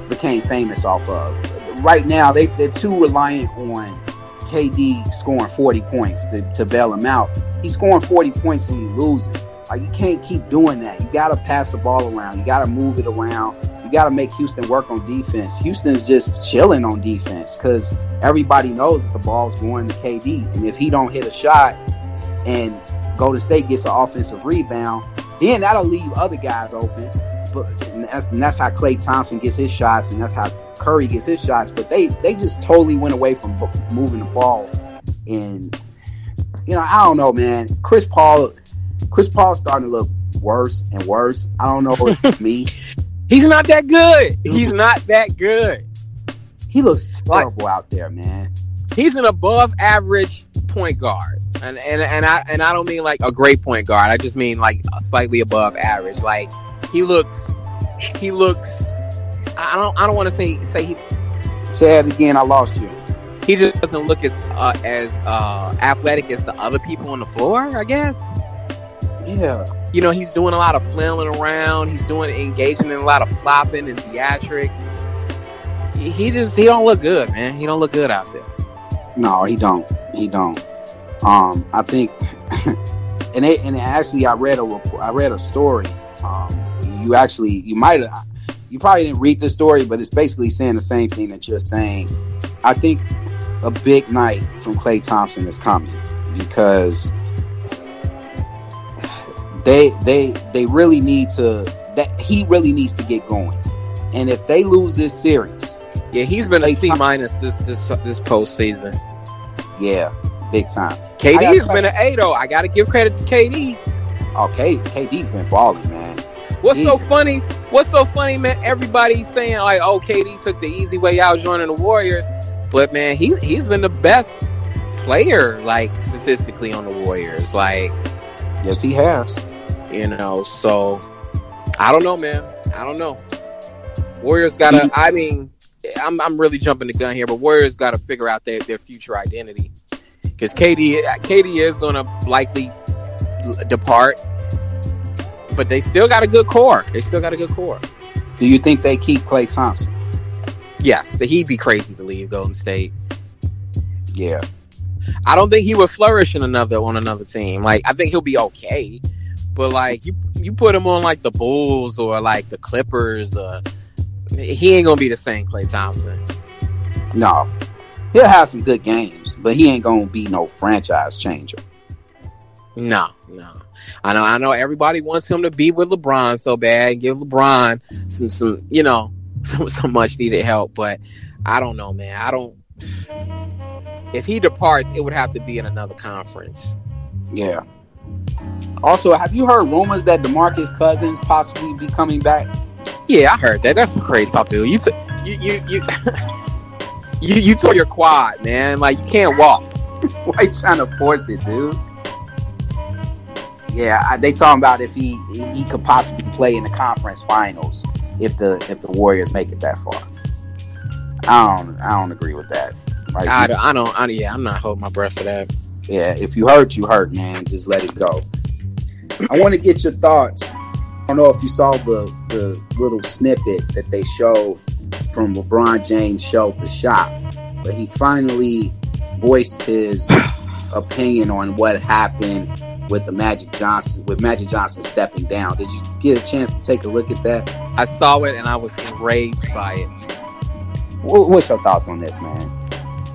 became famous off of. Right now, they they're too reliant on KD scoring 40 points to, to bail him out. He's scoring 40 points and you losing. Like you can't keep doing that. You got to pass the ball around. You got to move it around. You got to make Houston work on defense. Houston's just chilling on defense because everybody knows that the ball's going to KD, and if he don't hit a shot and Golden State gets an offensive rebound, then that'll leave other guys open. But and that's, and that's how Klay Thompson gets his shots, and that's how Curry gets his shots. But they they just totally went away from b- moving the ball, and you know I don't know, man. Chris Paul, Chris Paul's starting to look worse and worse. I don't know if it's <laughs> me. He's not that good. He's not that good. He looks terrible out there, man. He's an above average point guard. And, and and I and I don't mean like a great point guard. I just mean like slightly above average. Like he looks he looks I don't I don't want to say say he Say it again. I lost you. he just doesn't look as uh, as uh, athletic as the other people on the floor, I guess. Yeah, You know, he's doing a lot of flailing around. He's doing engaging in a lot of flopping and theatrics. He, he just he don't look good, man. He don't look good out there. no, he don't. He don't. Um, I think, <laughs> and it, and actually, I read a report. I read a story. Um, you actually, you might have, you probably didn't read the story, but it's basically saying the same thing that you're saying. I think a big night from Klay Thompson is coming because they they they really need to that he really needs to get going. And if they lose this series, Yeah, he's been a C minus this this this postseason. yeah, big time. KD I got a has been an A though. I got to give credit to KD. Okay, oh, KD's been balling, man. What's so He- funny? What's so funny, man? Everybody's saying like, "Oh, KD took the easy way out joining the Warriors," but man, he he's been the best player like statistically on the Warriors. Like, Yes, he has. you know, so I don't know, man. I don't know. Warriors got to. He- I mean, I'm I'm really jumping the gun here, but Warriors got to figure out their their future identity because Katie KD is going to likely depart. But they still got a good core. They still got a good core. Do you think they keep Klay Thompson? Yes, so he'd be crazy to leave Golden State. Yeah. I don't think he would flourish in another on another team. Like I think he'll be okay, but like you you put him on like the Bulls or like the Clippers, uh, he ain't gonna be the same Klay Thompson. No. He'll have some good games, but he ain't gonna be no franchise changer. No, no. I know, I know. Everybody wants him to be with LeBron so bad, give LeBron some, some, you know, <laughs> some, some much needed help. But I don't know, man. I don't. If he departs, it would have to be in another conference. Yeah. Also, have you heard rumors that Demarcus Cousins possibly be coming back? Yeah, I heard that. That's crazy talk, dude. You, t- you, you, you, <laughs> you, you tore your quad, man. Like you can't walk. <laughs> Why you trying to force it, dude? Yeah, I, they talking about if he he could possibly play in the conference finals if the if the Warriors make it that far. I don't I don't agree with that. Like, I, don't, I don't. I, yeah, I'm not holding my breath for that. Yeah, if you hurt, you hurt, man. Just let it go. I want to get your thoughts. I don't know if you saw the the little snippet that they showed from LeBron James' show, The Shop, but he finally voiced his <coughs> opinion on what happened with the Magic Johnson, with Magic Johnson stepping down. Did you get a chance to take a look at that? I saw it and I was enraged by it. What's your thoughts on this, man?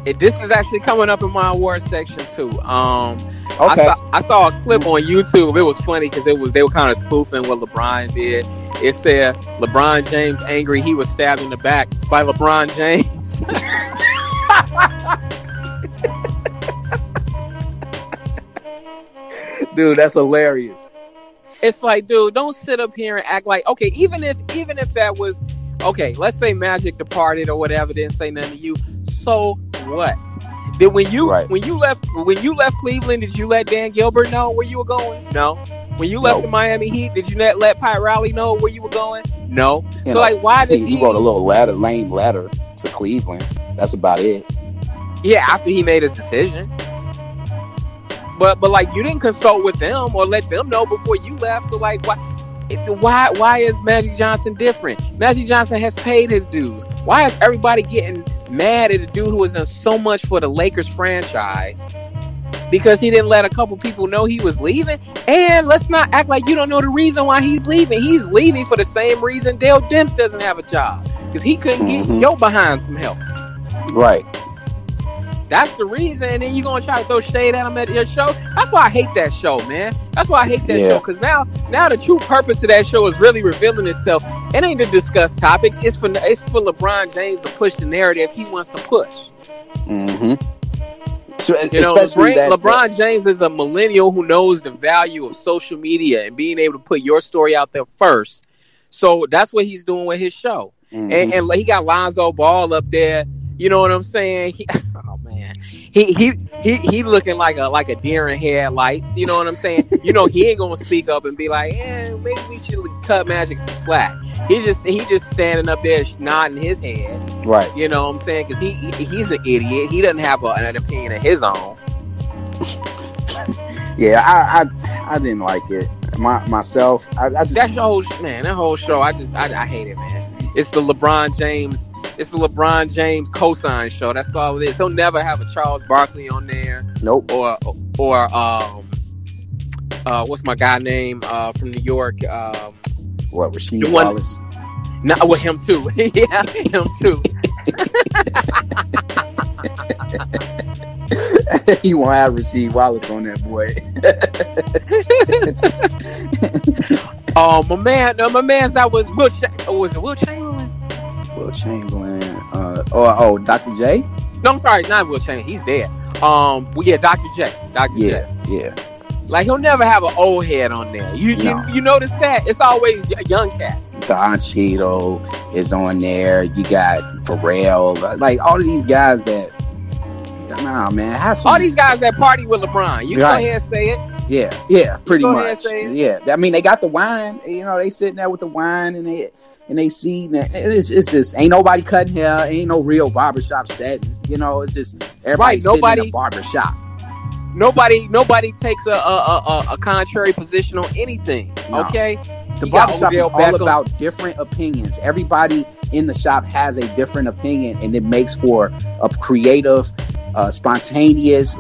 It, this is actually coming up in my award section too. Um, okay. I saw, I saw a clip on YouTube. It was funny because it was they were kind of spoofing what LeBron did. It said LeBron James angry he was stabbed in the back by LeBron James. <laughs> dude, that's hilarious. It's like, dude, don't sit up here and act like okay. Even if even if that was okay, let's say Magic departed or whatever, didn't say nothing to you. So what? Did when you right. when you left when you left Cleveland, did you let Dan Gilbert know where you were going? No. When you left the Miami Heat, did you not let Pat Riley know where you were going? No. You so know, like, why did he, he wrote a little letter, lame letter to Cleveland? That's about it. Yeah, after he made his decision. But but like you didn't consult with them or let them know before you left. So like why why why is Magic Johnson different? Magic Johnson has paid his dues. Why is everybody getting mad at a dude who has done so much for the Lakers franchise? Because he didn't let a couple people know he was leaving. And let's not act like you don't know the reason why he's leaving. He's leaving for the same reason Dell Demps doesn't have a job. Because he couldn't mm-hmm. get Joe behind some help. Right. That's the reason. And then you're gonna try to throw shade at him at your show. That's why I hate that show, man. That's why I hate that yeah. show. Because now, now the true purpose of that show is really revealing itself. It ain't to discuss topics. It's for it's for LeBron James to push the narrative he wants to push. Mm-hmm. So, you know, LeBron, that, LeBron James is a millennial who knows the value of social media and being able to put your story out there first. So that's what he's doing with his show. Mm-hmm. And, and he got Lonzo Ball up there. You know what I'm saying? He, <laughs> he he he he looking like a like a deer in headlights. You know what I'm saying? you know he ain't gonna speak up and be like, "Yeah, maybe we should cut Magic some slack." He just he just standing up there nodding his head. Right. You know what I'm saying? Because he, he he's an idiot. He doesn't have a, an opinion of his own. <laughs> yeah, I, I I didn't like it. My, myself, I, I just that whole man, that whole show, I just I, I hate it, man. It's the LeBron James it's the LeBron James cosign show. That's all it is. He'll never have a Charles Barkley on there. Nope. Or or um uh what's my guy name uh from New York? Um what Rasheed one, Wallace? Not with him too. <laughs> yeah, him too. <laughs> he won't have Rasheed Wallace on that boy. <laughs> oh my man, no, my man's that was Will. Ch- was it Wilt Chamberlain? Wilt Chamberlain. Uh, oh, oh, Dr. J. No, I'm sorry, not Wilt Chamberlain. He's dead. Um, yeah, Dr. J. Dr. Yeah, J. yeah. Like he'll never have an old head on there. You no. you, you notice that? It's always young cats. Don Cheadle is on there. You got Pharrell. Like all of these guys that. Nah, man. Some... All these guys that party with LeBron. You right. go ahead and say it. Yeah, yeah, pretty much. Yeah, I mean they got the wine. You know, they sitting there with the wine and they and they see that it's, it's just ain't nobody cutting hair, ain't no real barbershop setting. You know, it's just everybody right, nobody in a barbershop. Nobody, nobody takes a a, a, a contrary position on anything. No. Okay, the you barbershop is all about different opinions. Everybody in the shop has a different opinion, and it makes for a creative, uh, spontaneous,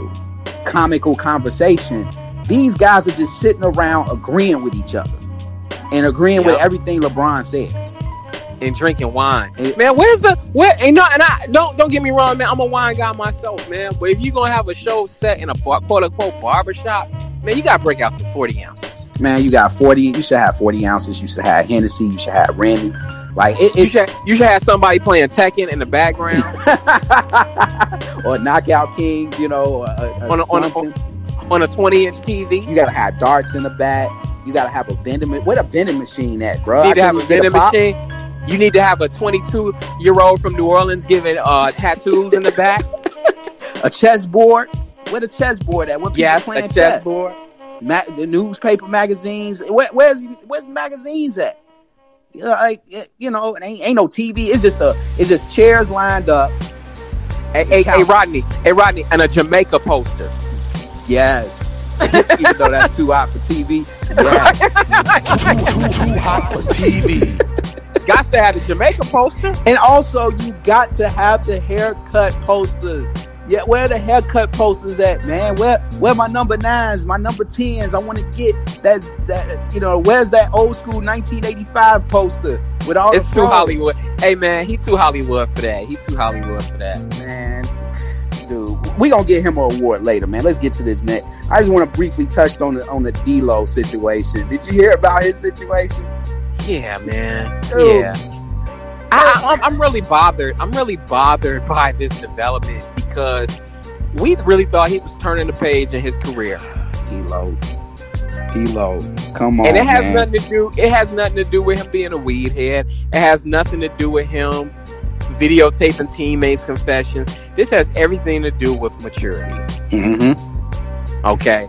comical conversation. These guys are just sitting around agreeing with each other and agreeing yep. with everything LeBron says and drinking wine. Eh. man, where's the where? And no, and I don't don't get me wrong, man. I'm a wine guy myself, man. But if you're gonna have a show set in a bar, quote unquote barbershop, Man, you gotta break out some 40 ounces. Man, you got 40. You should have 40 ounces. You should have Hennessy. You should have Randy. Like it, You should, you should have somebody playing Tekken in the background <laughs> or Knockout Kings. You know, On a- on a- on a 20 inch TV. You gotta have darts in the back. You gotta have a vending. What a vending machine at, bro? You need to have a vending machine. You need to have a 22 year old from New Orleans giving uh, tattoos in the back. <laughs> A chessboard. Where the chessboard at? What people yes, playing a chess? chessboard. Ma- the newspaper magazines. Where, where's where's the magazines at? You know, like it- you know, it ain't, ain't no TV. It's just a it's just chairs lined up. Hey, hey, hey, Rodney. Hey, Rodney. And a Jamaica poster. Yes. <laughs> Even though that's too hot for TV. Yes. <laughs> Too, too hot for TV. Got to have the Jamaica poster. and also you got to have the haircut posters. Yeah, where the haircut posters at, man? Where where my number nines, my number tens? I want to get that's that you know, where's that old school 1985 poster with all It's the too? Hollywood. Hey, man, he too Hollywood for that. He too Hollywood for that. man. Dude, we gonna get him an award later, man. Let's get to this net. I just want to briefly touch on the on the D'Lo situation. Did you hear about his situation? Yeah, man. Dude. Yeah. I, I'm, I'm really bothered. I'm really bothered <laughs> by this development because we really thought he was turning the page in his career, D'Lo, D'Lo, come on, and it has man. nothing to do. It has nothing to do with him being a weed head. It has nothing to do with him videotaping teammates' confessions. This has everything to do with maturity. Mhm. Okay.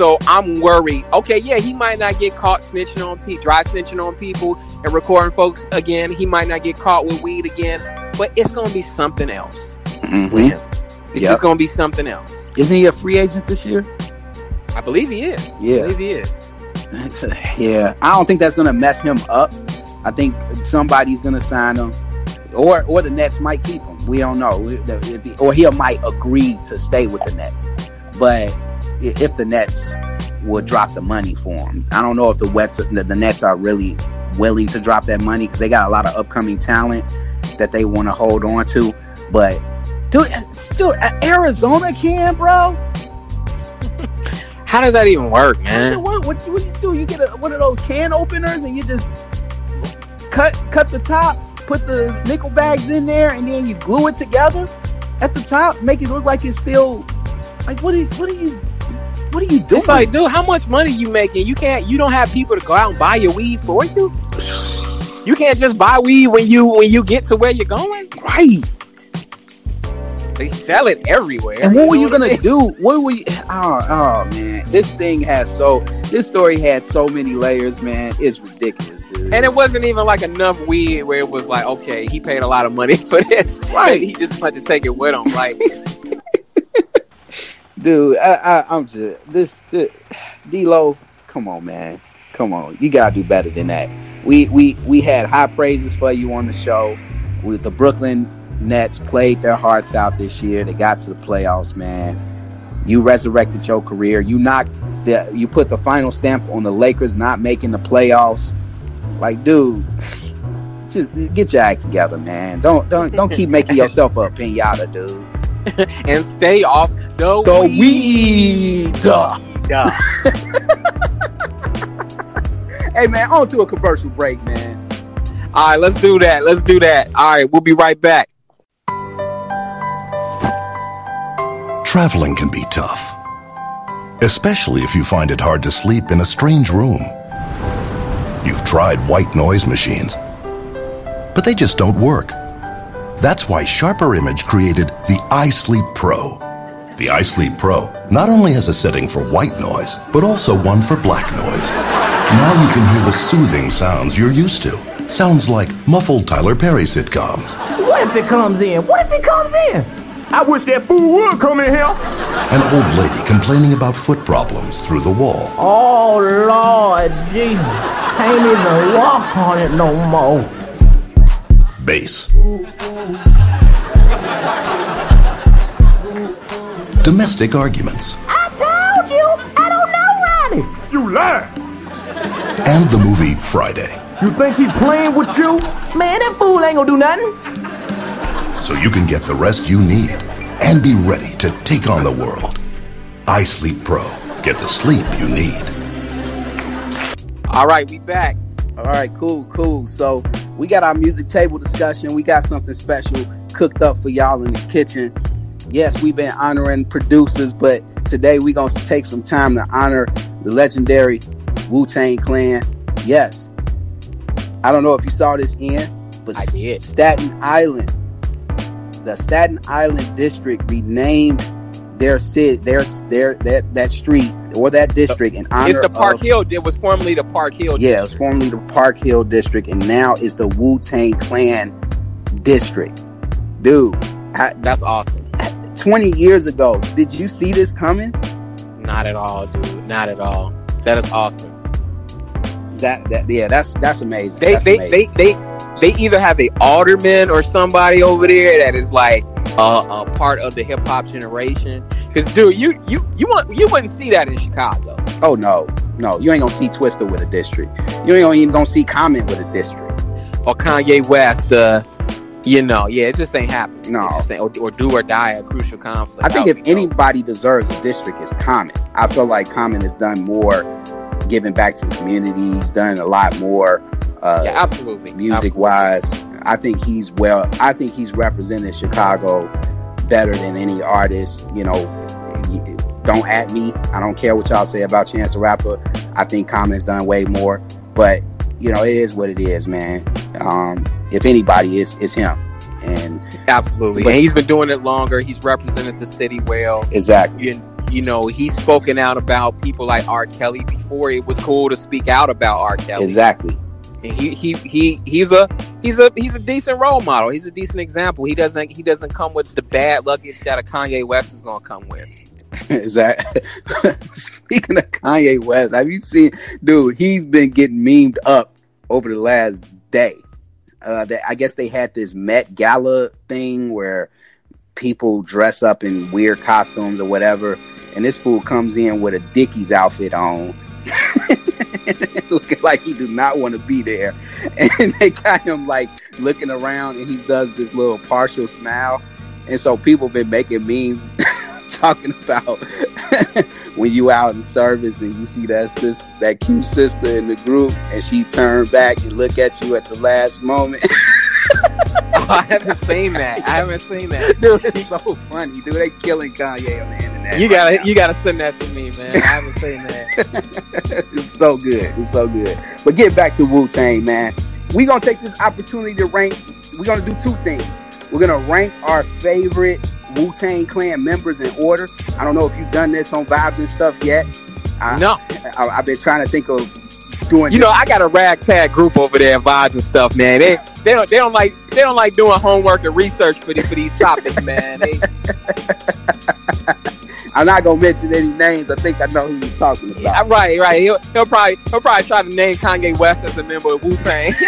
So I'm worried. Okay, yeah, he might not get caught snitching on people, dry snitching on people and recording folks again. He might not get caught with weed again, but it's gonna be something else with Mhm. him. It's Yep. just gonna be something else. Isn't he a free agent this year? I believe he is. Yeah. I believe he is. A- yeah, I don't think that's gonna mess him up. I think somebody's gonna sign him, or or the Nets might keep him. We don't know, or he might agree to stay with the Nets. But if the Nets would drop the money for him, I don't know if the Wets, the, the Nets are really willing to drop that money because they got a lot of upcoming talent that they want to hold on to. But dude, dude, Arizona can, bro. <laughs> How does that even work, man? what, what, what you do? You get a, one of those can openers and you just cut cut the top, put the nickel bags in there, and then you glue it together at the top, make it look like it's still like what? Are, what are you? What are you doing? It's like, dude, how much money you making? You can't. You don't have people to go out and buy your weed for you. You can't just buy weed when you when you get to where you're going. right. They sell it everywhere. And what were you gonna do? What were you? Oh, oh man, this thing has so. This story had so many layers, man. It's ridiculous, dude. And it wasn't even like enough weed where it was like, okay, he paid a lot of money <laughs> for this. Right. He just wanted to take it with him. Like, <laughs> dude. I, I, I'm just this, this D'Lo. Come on, man. Come on. You gotta do better than that. We we we had high praises for you on the show. With the Brooklyn Nets played their hearts out this year. They got to the playoffs, man. You resurrected your career. You knocked the. You put the final stamp on the Lakers not making the playoffs. Like, dude. <laughs> Just get your act together, man. Don't don't don't keep making yourself a pinata, dude. <laughs> and stay off the, The weed. weed. Yeah. <laughs> Hey man, on to a commercial break, man. All right, let's do that. Let's do that. All right, we'll be right back. Traveling can be tough, especially if you find it hard to sleep in a strange room. You've tried white noise machines, but they just don't work. That's why Sharper Image created the iSleep Pro. The iSleep Pro not only has a setting for white noise, but also one for black noise. Now you can hear the soothing sounds you're used to. Sounds like muffled Tyler Perry sitcoms. What if it comes in? What if it comes in? I wish that fool would come in here. An old lady complaining about foot problems through the wall. Oh, Lord Jesus. Can't even walk on it no more. Bass. Domestic arguments. I told you, I don't know Ronnie. You lied. And the movie Friday. You think he playing with you? Man, that fool ain't gonna do nothing. So you can get the rest you need and be ready to take on the world. iSleep Pro. get the sleep you need. All right, we back. All right, cool, cool. So we got our music table discussion. We got something special cooked up for y'all in the kitchen. Yes, we've been honoring producers, but today we're gonna take some time to honor the legendary Wu Tang Clan. Yes, I don't know if you saw this in, but I did. Staten Island, the Staten Island district renamed their city, their their that that street or that district in honor It's the Park of Hill. It was formerly the Park Hill. yeah, it was formerly the Park Hill district, and now it's the Wu Tang Clan district. Dude, I, That's awesome. 20 years ago, did you see this coming? Not at all, dude. Not at all. That is awesome. That that yeah, that's that's amazing. They That's they, amazing. they they they either have a alderman or somebody over there that is like uh, a part of the hip hop generation. Because dude, you you you want you wouldn't see that in Chicago. oh no, no, you ain't gonna see Twista with a district. You ain't even gonna see Common with a district. or Kanye West, uh, you know, yeah, it just ain't happening. No. Ain't- or, or do or die a crucial conflict. I think if anybody deserves a district, it's Common. I feel like Common has done more giving back to the community. He's done a lot more uh, yeah, absolutely, music Absolutely. wise. I think he's well. I think he's represented Chicago better than any artist. You know, don't at me. I don't care what y'all say about Chance the Rapper. I think Common's done way more. But you know, it is what it is, man. Um, if anybody, is, it's him. And absolutely, But- and he's been doing it longer. He's represented the city well. exactly, You, you know, he's spoken out about people like R. Kelly before it was cool to speak out about R. Kelly. exactly, And he he he he's a he's a he's a decent role model. He's a decent example. He doesn't he doesn't come with the bad luggage that a Kanye West is gonna come with. <laughs> is that <laughs> Speaking of Kanye West, have you seen, dude? He's been getting memed up over the last day. Uh, that I guess they had this Met Gala thing where people dress up in weird costumes or whatever, and this fool comes in with a Dickies outfit on, <laughs> <laughs> looking like he do not want to be there, <laughs> and they got him like looking around, and he does this little partial smile, and so people have been making memes <laughs> talking about when you out in service and you see that sister, that cute sister in the group, and she turn back and look at you at the last moment. <laughs> Oh, I haven't seen that. I haven't seen that. <laughs> dude, it's so funny, dude. They killing Kanye on the internet. You gotta you gotta send that to me, man. I haven't seen that. <laughs> it's so good. It's so good. But get back to Wu Tang, man. we gonna take this opportunity to rank. We're gonna do two things. We're gonna rank our favorite Wu Tang Clan members in order. I don't know if you've done this on vibes and stuff yet. I, No, I, I've been trying to think of doing. you know I got a ragtag group over there, vibes and stuff, man. They they don't they don't like they don't like doing homework and research for these for these topics, man. They, <laughs> I'm not gonna mention any names. I think I know who you're talking about. yeah, right, right. He'll, he'll probably he'll probably try to name Kanye West as a member of Wu Tang. <laughs>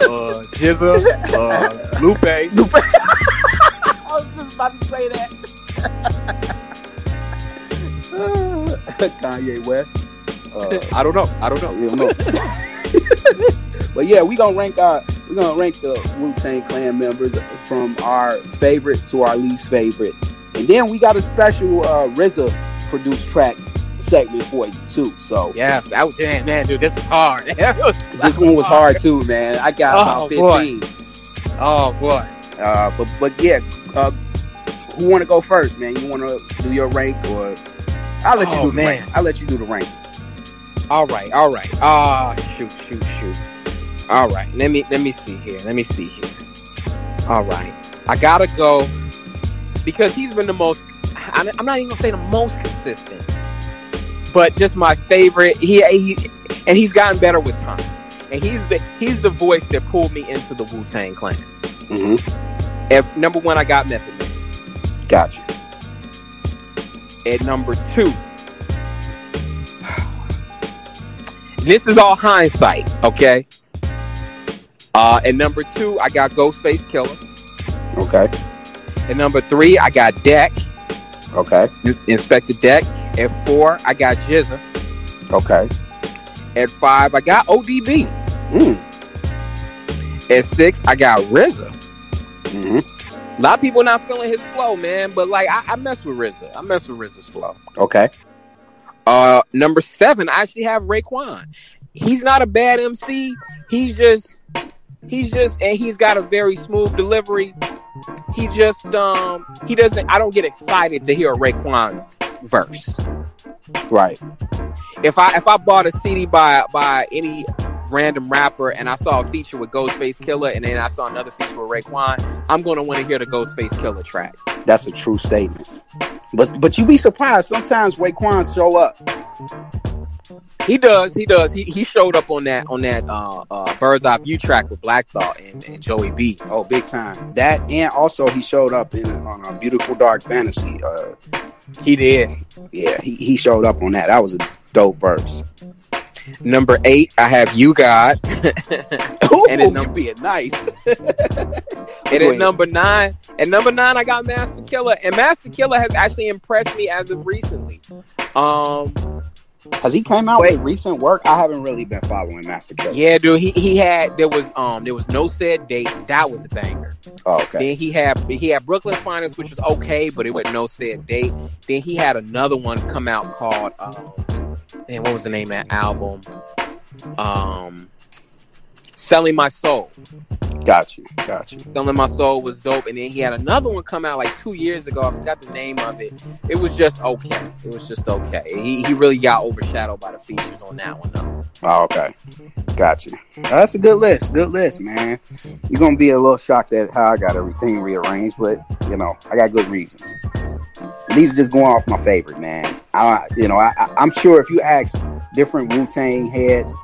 uh, GZA, uh, Lupe. <laughs> I was just about to say that. Kanye West. Uh, I don't know. I don't know. you know. <laughs> but yeah, we gonna rank our we gonna rank the Wu Tang Clan members from our favorite to our least favorite, and then we got a special uh, RZA produced track segment for you too. So Yeah, that was, damn, man, dude, this is hard. <laughs> this one was hard too, man. I got Oh, about boy. fifteen. Oh boy. Uh, but but yeah, uh, who want to go first, man? You want to do your rank, or I'll let you Oh, do the man. rank. I'll let you do the rank. All right, all right. Ah, shoot, shoot, shoot. All right, let me let me see here. Let me see here. All right, I gotta go because he's been the most. I'm not even gonna say the most consistent, but just my favorite. He, he and he's gotten better with time, and he's the he's the voice that pulled me into the Wu Tang Clan. Mm-hmm. If number one, I got Method Man. Got you. At number two, this is all hindsight, okay? Uh, at number two, I got Ghostface Killah. Okay. And number three, I got Deck, Okay. Inspectah Deck. At four, I got GZA. Okay. At five, I got ODB. Mm. At six, I got RZA. Mm-hmm. A lot of people not feeling his flow, man. But like, I, I mess with RZA. I mess with RZA's flow. Okay. Uh, number seven, I actually have Raekwon. He's not a bad MC. He's just, he's just, and he's got a very smooth delivery. He just, um, he doesn't. I don't get excited to hear a Raekwon verse. Right. If I if I bought a CD by by any random rapper and I saw a feature with Ghostface Killah and then I saw another feature with Raekwon, I'm gonna want to hear the Ghostface Killah track. That's a true statement. But but you be surprised sometimes Raekwon show up. He does, he does. He he showed up on that on that uh, uh, Bird's Eye View track with Black Thought and, and Joey B. Oh, big time. That and also he showed up in on a beautiful dark fantasy. Uh, He did. yeah, he, he showed up on that. That was a dope verse. Number eight, I have U-God. <laughs> Ooh, And then you num- being nice. <laughs> And Wait. at number nine, at number nine, I got Masta Killa, and Masta Killa has actually impressed me as of recently. Um, Has he came out Wait. with recent work? I haven't really been following Masta Killa. yeah, dude, he he had there was um there was no said date that was a banger. Oh, okay. Then he had he had Brooklyn Finance, which was okay, but it was no said date. Then he had another one come out called um, and what was the name of that album? Um, Selling My Soul. Got you. Got you. Selling My Soul was dope, and then he had another one come out like two years ago. I forgot the name of it. It was just okay. It was just okay. He he really got overshadowed by the features on that one though. Oh, okay. Got you. That's a good list. Good list, man. You're gonna be a little shocked at how I got everything rearranged, but you know, I got good reasons. These are just going off my favorite, man. I, you know, I, I, I'm sure if you ask different Wu Tang heads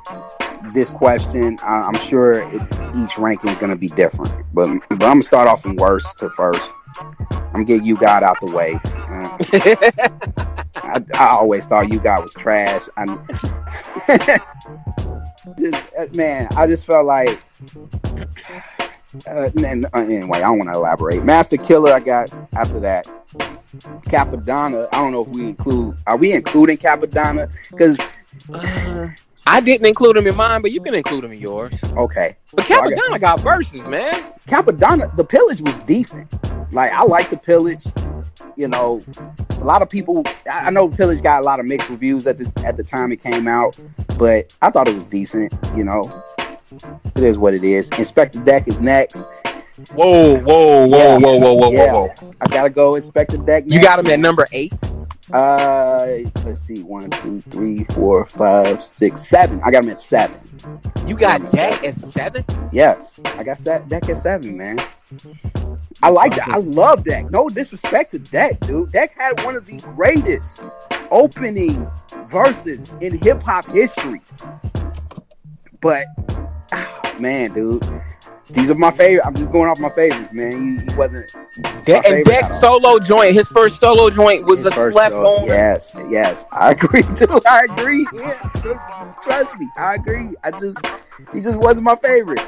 this question, I, I'm sure it, each ranking is gonna be different. But but I'm gonna start off from worst to first. I'm gonna get U-God out the way. Uh, <laughs> I, I always thought U-God was trash. I, <laughs> just uh, man, I just felt like. Uh, and, uh, anyway, I don't want to elaborate. Masta Killa, I got after that. Cappadonna, I don't know if we include. Are we including Cappadonna? Because I didn't include him in mine, but you can include him in yours. okay, But So got- Cappadonna got verses, man. Cappadonna, the pillage was decent. Like I like the pillage. You know, a lot of people. I I know pillage got a lot of mixed reviews at this at the time it came out, but I thought it was decent. You know, it is what it is. Inspectah Deck is next. Whoa, whoa, whoa, Yeah. whoa, whoa, whoa, Yeah. whoa, whoa. I gotta go Inspectah Deck. You got him at number eight. Uh, let's see, one, two, three, four, five, six, seven. I got him at seven. You got Dak at seven. Yes, I got that Deck at seven, man. I like that. I love Deck. No disrespect to Deck, dude. Deck had one of the greatest opening verses in hip hop history. But ah, man, dude, these are my favorite. I'm just going off my favorites, man. He, he wasn't. Dak, and favorite Dak's at all. solo joint, his first solo joint was His a slept on. Yes, yes, I agree, <laughs> too. I agree. Yeah, trust me, I agree. I just, he just wasn't my favorite.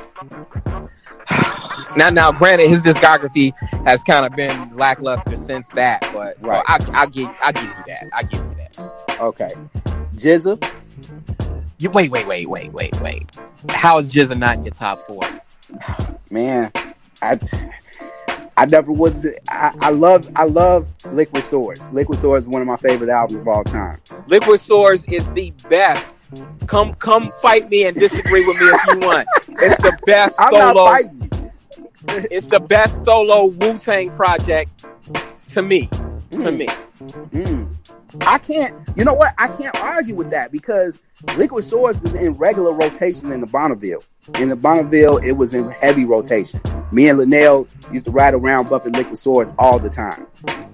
Now, now, granted, his discography has kind of been lackluster since that, but so Right. I, I give, I give you that. I give you that. Okay, GZA. You wait, wait, wait, wait, wait, wait. How is GZA not in your top four? Man, I I never was. I, I love I love Liquid Swords. Liquid Swords is one of my favorite albums of all time. Liquid Swords is the best. Come, come, fight me and disagree with me if you want. It's the best <laughs> I'm not solo. fighting. It's the best solo Wu Tang project to me. To me. Mm. I can't. You know what? I can't argue with that because Liquid Swords was in regular rotation in the Bonneville. In the Bonneville, it was in heavy rotation. Me and Linnell used to ride around bumping Liquid Swords all the time,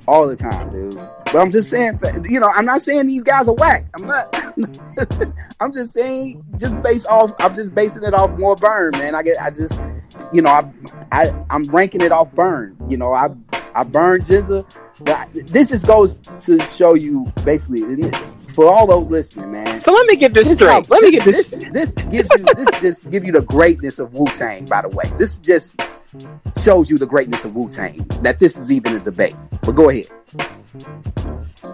all the time, dude. But I'm just saying, you know, I'm not saying these guys are whack. I'm not. <laughs> I'm just saying, just based off. I'm just basing it off more burn, man. I get. I just, you know, I, I, I'm ranking it off burn. You know, I, I burn GZA. But this just goes to show you, basically, for all those listening, man. So let me get this This straight. how- Let me get this. this. This gives you. This <laughs> just give you the greatness of Wu Tang. By the way, this just shows you the greatness of Wu Tang. That this is even a debate. But go ahead.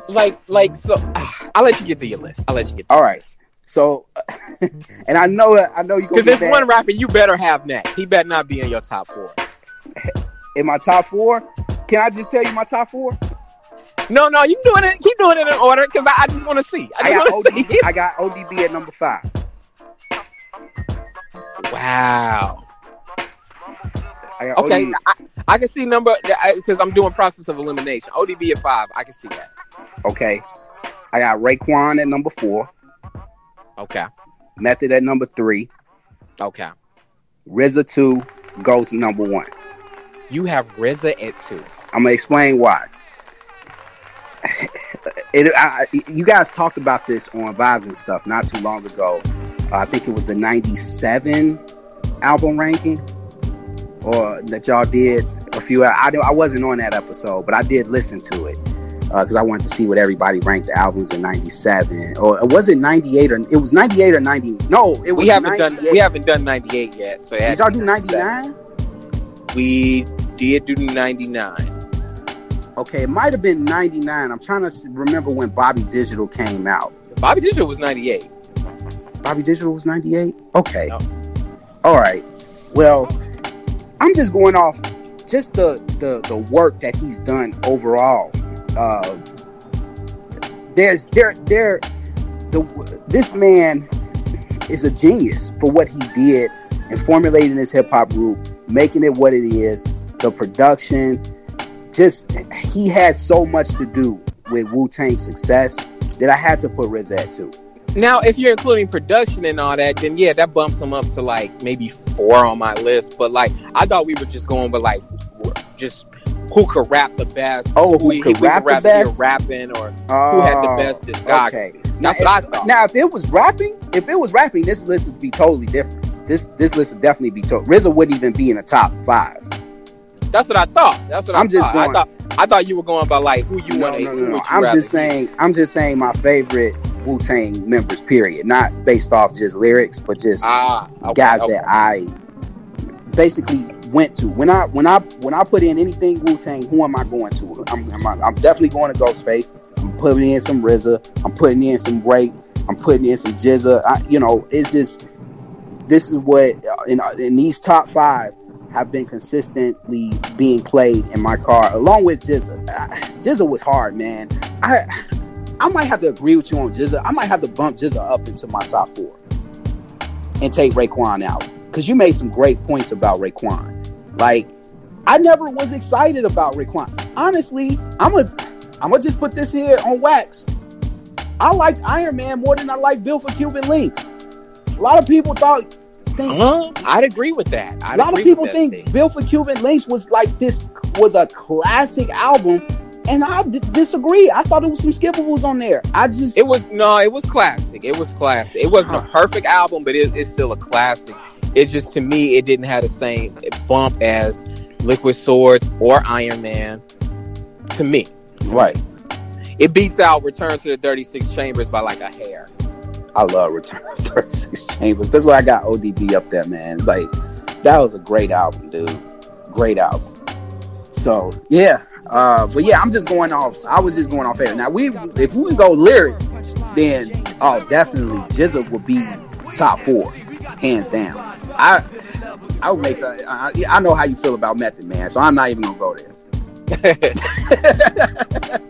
Like, like, so. <sighs> I'll let you get to your list. I'll let you get. To All right. list. So, <laughs> and I know that I know you Because there's one rapper you better have next. He better not be in your top four. <laughs> In my top four, can I just tell you my top four? No, no, you doing it. Keep doing it in order because I, I just want to see. I I got to see. ODB. I got ODB at number five. Wow. I Okay, ODB. I, I can see number because I'm doing process of elimination. ODB at five. I can see that. Okay. I got Raekwon at number four. Okay. Method at number three. Okay. RZA two. Ghost number one. You have RZA at two. I'm gonna explain why. <laughs> it, I, you guys talked about this on Vibes and stuff not too long ago. Uh, I think it was the '97 album ranking, or that y'all did a few. I I wasn't on that episode, but I did listen to it because I wanted to see what everybody ranked the albums in '97, or was it '98 or it was '98 or '90? No, it was We haven't done 98. we haven't done 98 yet. So Did y'all do '99? We did do 99. Okay, it might have been '99. I'm trying to remember when Bobby Digital came out. Bobby Digital was 98. Bobby Digital was 98? Okay. No. All right. Well, I'm just going off just the the, the work that he's done overall. Uh, there's there there the this man is a genius for what he did in formulating this hip hop group, making it what it is, the production, just he had so much to do with Wu Tang's success that I had to put RZA at two. Now, if you're including production and all that, then yeah, that bumps him up to like maybe four on my list. But like, I thought we were just going with like just who could rap the best. Oh, who he- could he was rap the best? rapping or who had the oh, best discography. Okay. Now, That's what I if, thought. now, if it was rapping, if it was rapping, this list would be totally different. This this list would definitely be totally. RZA wouldn't even be in the top five. That's what I thought. That's what I I'm just thought. going- I thought I thought you were going by like who you No, want. no, no, no. I'm rather just saying. I'm just saying my favorite Wu Tang members. Period. Not based off just lyrics, but just Ah, okay, guys okay. that I basically went to. When I when I when I put in anything Wu Tang, who am I going to? I'm, I'm I'm definitely going to Ghostface. I'm putting in some RZA. I'm putting in some Ray. I'm putting in some GZA. I, you know, it's just this is what uh, in in these top five have been consistently being played in my car, along with GZA. <sighs> GZA was hard, man. I I might have to agree with you on GZA. I might have to bump GZA up into my top four and take Raekwon out because you made some great points about Raekwon. Like, I never was excited about Raekwon. Honestly, I'm a I'm gonna just put this here on wax. I liked Iron Man more than I like Built for Cuban Linx. A lot of people thought think Huh? I'd agree with that. a I'd lot of people think thing. Built for Cuban Linx was like this was a classic album, and I d- disagree. I thought it was some skippables on there. I just It was no, it was classic. It was classic. It wasn't a perfect album, but it, it's still a classic. It just to me, it didn't have the same bump as Liquid Swords or Iron Man. To me, right. it beats out Return to the 36 Chambers by like a hair. I love Return of 36 Chambers. That's why I got ODB up there, man. Like that was a great album, dude. Great album. So yeah, uh, but yeah, I'm just going off. I was just going off air. Now we, if we go lyrics, then oh, definitely GZA would be top four, hands down. I I would make the. I know how you feel about Method Man, so I'm not even gonna go there. <laughs>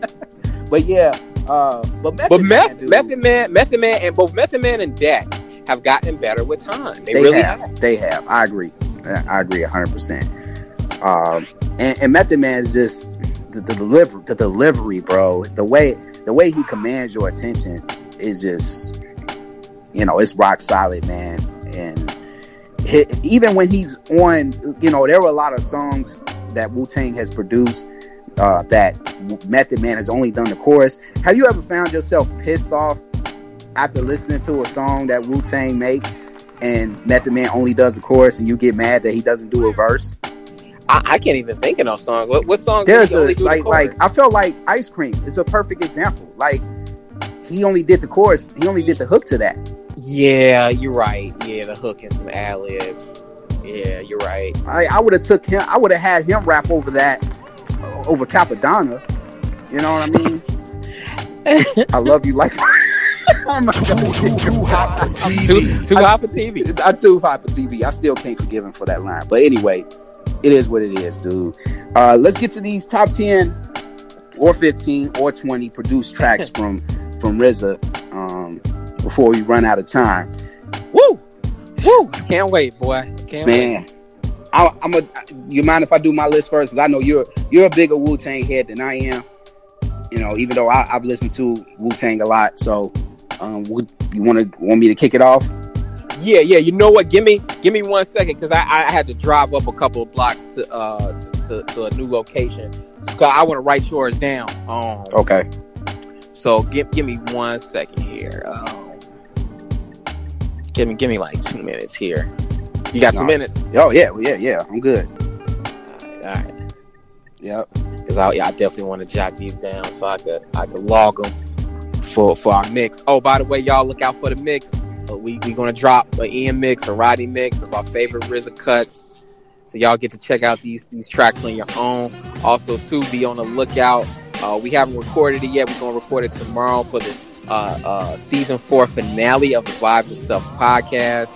But yeah, uh, but Method But Man, Meth, dude, Method Man, Method Man, and both Method Man and Deck have gotten better with time. They, they really have. have. They have. I agree. I agree hundred percent. Um, and, and Method Man is just the, the delivery, the delivery, bro. The way the way he commands your attention is just, you know, it's rock solid, man. And hi even when he's on, you know, there were a lot of songs that Wu Tang has produced uh, that Method Man has only done the chorus. Have you ever found yourself pissed off after listening to a song that Wu Tang makes and Method Man only does the chorus and you get mad that he doesn't do a verse? I, I can't even think of no songs. What, what songs? There's he a do the like like? I felt like Ice Cream is a perfect example. Like he only did the chorus, he only did the hook to that. Yeah, you're right. Yeah, the hook and some ad libs. Yeah, you're right. I, I would have took him. I would have had him rap over that, over Cappadonna. You know what I mean? I love you like. <laughs> I'm not joking. Too, too hot for TV. I too hot for TV. I still can't forgive him for that line. But anyway, it is what it is, dude. Uh, let's get to these top ten or fifteen or twenty produced tracks <laughs> from from RZA um, before we run out of time. Woo! Woo! Can't wait, boy. Can't Man, wait. I, I'm a. You mind if I do my list first? Because I know you're you're a bigger Wu Tang head than I am. You know, even though I, I've listened to Wu Tang a lot. So, um, would you want to want me to kick it off? Yeah, yeah. You know what? Give me, give me one second because I, I had to drive up a couple of blocks to uh to, to, to a new location. So I want to write yours down. Um, Okay. So give give me one second here. Um, give me give me like two minutes here. You got two Nah. minutes? Oh yeah, yeah, yeah. I'm good. All right. Yep. Because I, I definitely want to jot these down so I could I could log them for for our mix. Oh, by the way, y'all look out for the mix. Uh, we we gonna drop an Ian mix, a Roddy mix of our favorite RZA cuts. So y'all get to check out these these tracks on your own. Also, too, be on the lookout. Uh, we haven't recorded it yet. We're gonna record it tomorrow for the uh, uh, season four finale of the Vibes and Stuff podcast.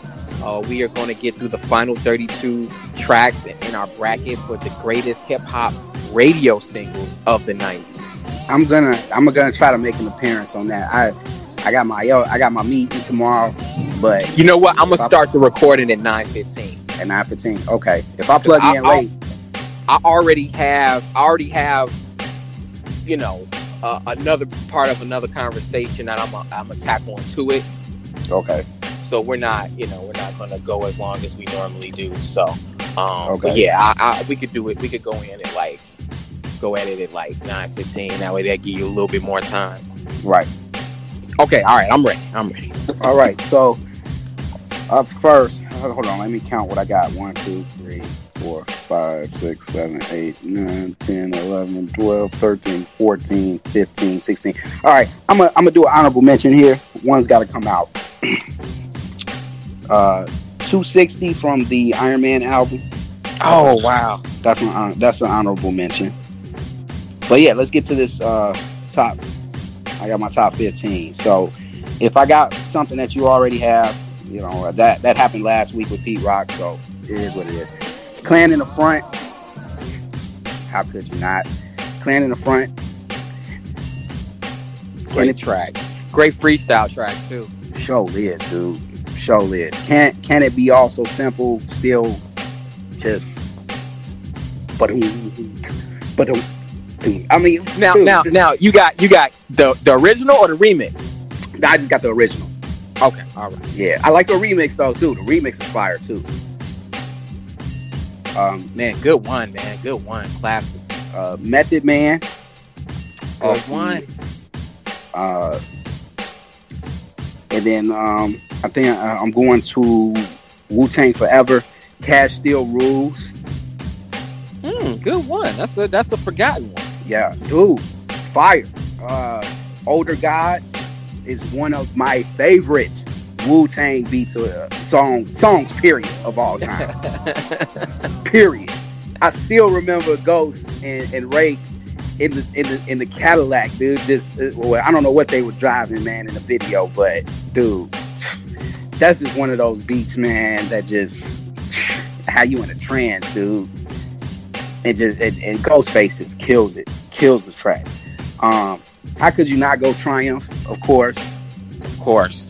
Uh, we are going to get through the final 32 tracks in, our bracket for the greatest hip hop radio singles of the 90s. I'm gonna I'm gonna try to make an appearance on that. I I got my yo I got my meeting tomorrow, but You know what? I'm gonna start the recording at 9:15. at nine fifteen. Okay. If I plug I- in late, I already have I already have you know uh, another part of another conversation that I'm a, I'm gonna tack on to it. okay. So we're not you know we're not gonna go as long as we normally do. So um, Okay. but yeah, I, I, we could do it. We could go in at like go at it at like 9:15. That way that give you a little bit more time. Right. Okay, all right, I'm ready. I'm ready. All right. So up first, hold on, let me count what I got. One, two, three, four, five, six, seven, eight, nine, 10, 11, 12, 13, 14, 15, 16. All right, I'm gonna I'm gonna do an honorable mention here. One's gotta come out. <clears throat> uh 260 from the Iron Man album. Oh wow. That's an that's an honorable mention. But yeah, let's get to this uh top. I got my top 15. So if I got something that you already have, you know that that happened last week with Pete Rock. So it is what it is. Clan in the front. How could you not? Clan in the front. Great track. Great freestyle track too. Show Liz, dude. Show Liz. Can can it be all so simple? Still, just, but but. I mean, Now, dude, now, just- now, you got you got the the original or the remix? I just got the original. Okay, all right. Yeah, I like the remix though too. The remix is fire too. Um, Man, good one, man. Good one. Classic. uh, Method Man. Good the- one. Uh, and then um, I think uh, I'm going to Wu Tang Forever. Cash Still Rules. Hmm, good one. That's a that's a forgotten one. Yeah, dude, fire. Uh, Older Gods is one of my favorite Wu Tang beats uh, song songs. Period of all time. <laughs> period. I still remember Ghost and, and Ray in the in the in the Cadillac, dude. Just uh, well, I don't know what they were driving, man, in the video, but dude, <sighs> that's just one of those beats, man. That just <sighs> how you in a trance, dude. And just and, and Ghostface just kills it, kills the track. Um, how could you not go Triumph? Of course. Of course.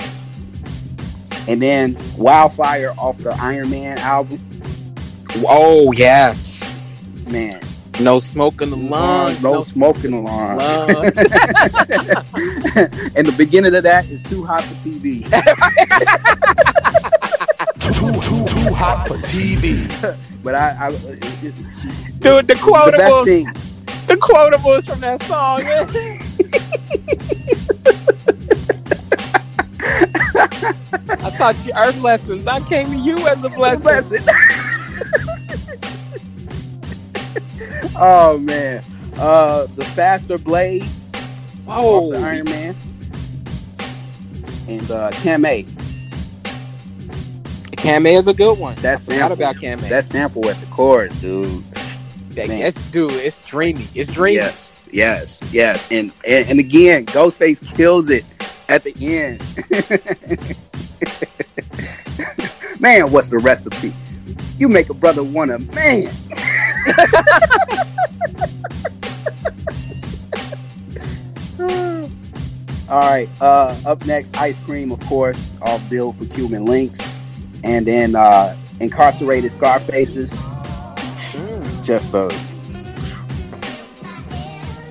And then Wildflower off the Iron Man album, Oh yes. man. No smoke in the lungs. no, smoking alarms. lungs. <laughs> and the beginning of that is too hot for TV. <laughs> Too, too, too hot for TV. but I, I it, it, she- Dude, the the best quotables, thing. the quotables from that song. <laughs> I taught you earth lessons. I came to you as a blessing. Oh man, uh, the faster blade Oh, the Iron Man, and uh, Camay. Cam A is a good one. That I sample, about Camay. that sample at the chorus, dude. That- it's, dude, it's dreamy. It's dreamy. Yes, yes, yes, and, and and again, Ghostface kills it at the end. <laughs> man, what's the recipe? You make a brother want a man. <laughs> <laughs> All right. Uh, up next, ice cream, of course, off Built for Cuban Linx, and then uh, incarcerated Scarfaces. Just a,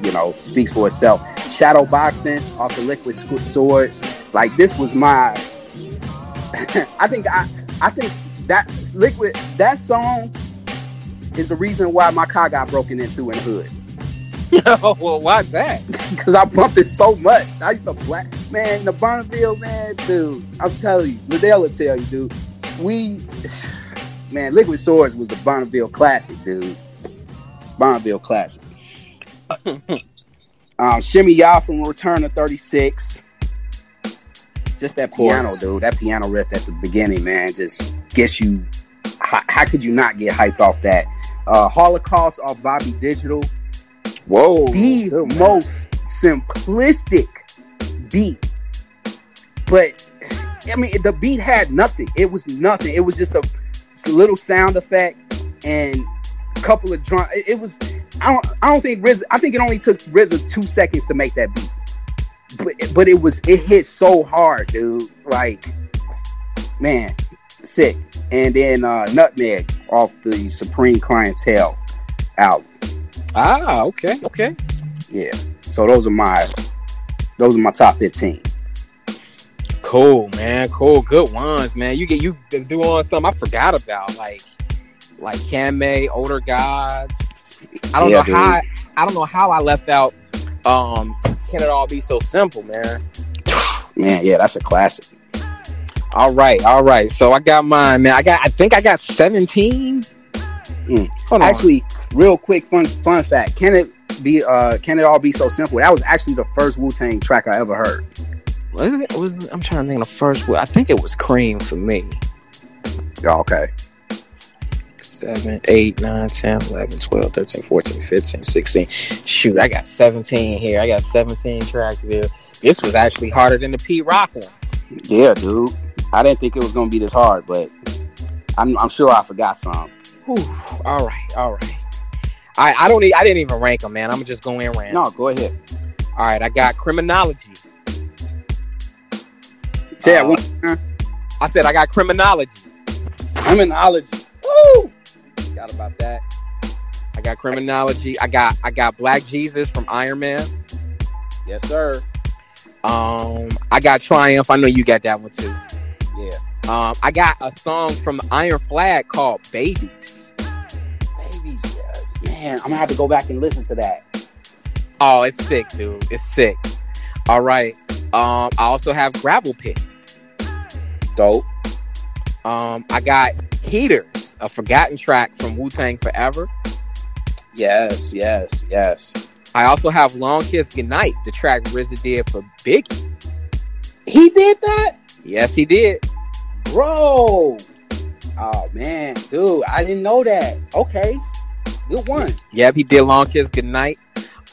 you know, speaks for itself. Shadow boxing off the Liquid Swords. Like this was my. <laughs> I think I I think that liquid that song is the reason why my car got broken into in the hood. <laughs> well, why's that? <laughs> because I bumped it so much. I used to black man the Bonneville man, dude. I'm telling you, Liddell will tell you, dude. We <sighs> man, Liquid Swords was the Bonneville classic, dude. Bonneville classic. <laughs> um, Shimmy Ya from Return to 36. Just that piano, dude. That piano riff at the beginning, man, just gets you. How, how could you not get hyped off that? Uh, Holocaust off Bobby Digital Whoa. the Good most simplistic beat. But I mean, the beat had nothing. It was nothing. It was just a little sound effect and a couple of drum. It, it was. I don't. I don't think RZA. I think it only took RZA two seconds to make that beat. But but it was. It hit so hard, dude. Like, man, sick. And then uh, Nutmeg off the Supreme Clientele album. Ah, okay, okay. Yeah. So those are my those are my top fifteen. Cool, man. Cool. Good ones, man. You get you do on something I forgot about, like like Camay, Older Gods. I don't Yeah, know dude. how I, I don't know how I left out um Can It All Be So Simple, man. Man, yeah, that's a classic. All right, all right. So I got mine, man. I got I think I got 17. Mm. Hold on. Actually, real quick fun fun fact. Can it be uh can it all be so simple? That was actually the first Wu Tang track I ever heard. was it, was I'm trying to think of the first one. I think it was Cream for me. Oh, okay. 7, 8, 9, 10, 11, 12, 13, 14, 15, 16. Shoot, I got 17 here. I got 17 tracks here. This was actually harder than the Pete Rock one. Yeah, dude. I didn't think it was gonna be this hard, but I'm, I'm sure I forgot some. Whew. All right, all right. I, I don't need, I didn't even rank them, man. I'm just going in random. No, go ahead. All right, I got Criminology. Say Uh, one. I said I got Criminology. Criminology. Woo! Forgot about that. I got Criminology. I got I got Black Jesus from Iron Man. Yes, sir. Um, I got Triumph. I know you got that one too. Yeah. Um, I got a song from the Iron Flag called Babies. Babies, yeah. man, I'm gonna have to go back and listen to that. Oh, it's sick, dude. It's sick. All right. Um, I also have Gravel Pit. Dope. Um, I got Heaters, a forgotten track from Wu Tang Forever. Yes, yes, yes. I also have Long Kiss Goodnight, the track RZA did for Biggie. He did that? Yes, he did. Bro. Oh man, dude, I didn't know that. Okay. Good one. Yep, he did Long Kiss Goodnight.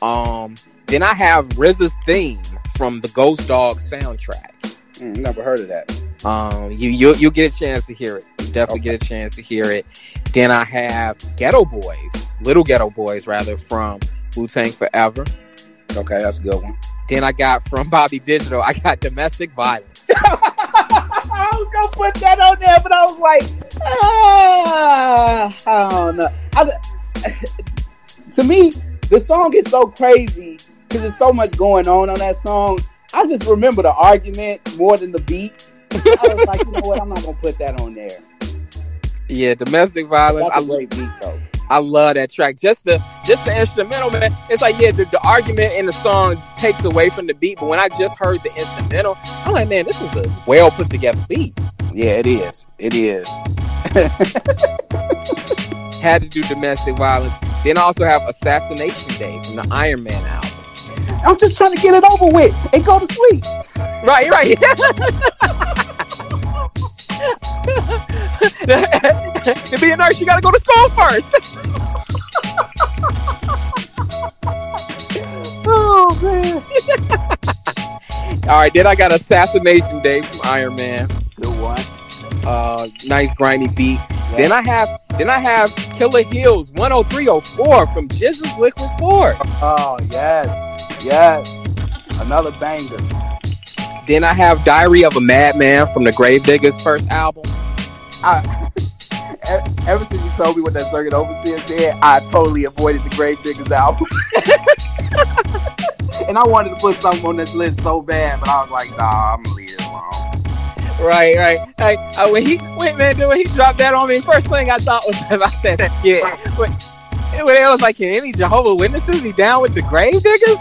Um, then I have RZA's theme from the Ghost Dog soundtrack. Mm, never heard of that. Um, you you you'll get a chance to hear it. You definitely Okay. get a chance to hear it. Then I have Ghetto Boys, Little Ghetto Boys rather from Wu Tang Forever. Okay, that's a good one. Then I got from Bobby Digital, I got Domestic Violence. <laughs> Gonna put that on there, but I was like, ah, I don't know. I, <sighs> to me, the song is so crazy because there's so much going on on that song. I just remember the argument more than the beat. I was like, you know what? I'm not gonna put that on there. Yeah, Domestic Violence. That's a I, great beat though. I love that track. Just the just the instrumental, man. It's like yeah, the, the argument in the song takes away from the beat, but when I just heard the instrumental, I'm like, man, this is a well put together beat. Yeah, it is. It is. <laughs> Had to do domestic violence. Then I also have Assassination Day from the Iron Man album. I'm just trying to get it over with and go to sleep. Right, right. <laughs> to be a nurse, you gotta go to school first. <laughs> Oh man. All right, then I got Assassination Day from Iron Man. Good one. Uh, nice grimy beat. Then I have Then I have Killah Hills 10304 from GZA's Liquid Sword. Oh yes, yes, another banger. Then I have Diary of a Madman from the Gravediggaz first album. I, <laughs> ever since you told me what that circuit overseer said, I totally avoided the Gravediggaz album. <laughs> and I wanted to put something on this list so bad, but I was like, nah, I'm gonna leave it alone. Right, right. Like uh, when he went, man, dude, when he dropped that on me, first thing I thought was <laughs> about that skit. When, when it was like, can any Jehovah Witnesses be down with the Gravediggaz?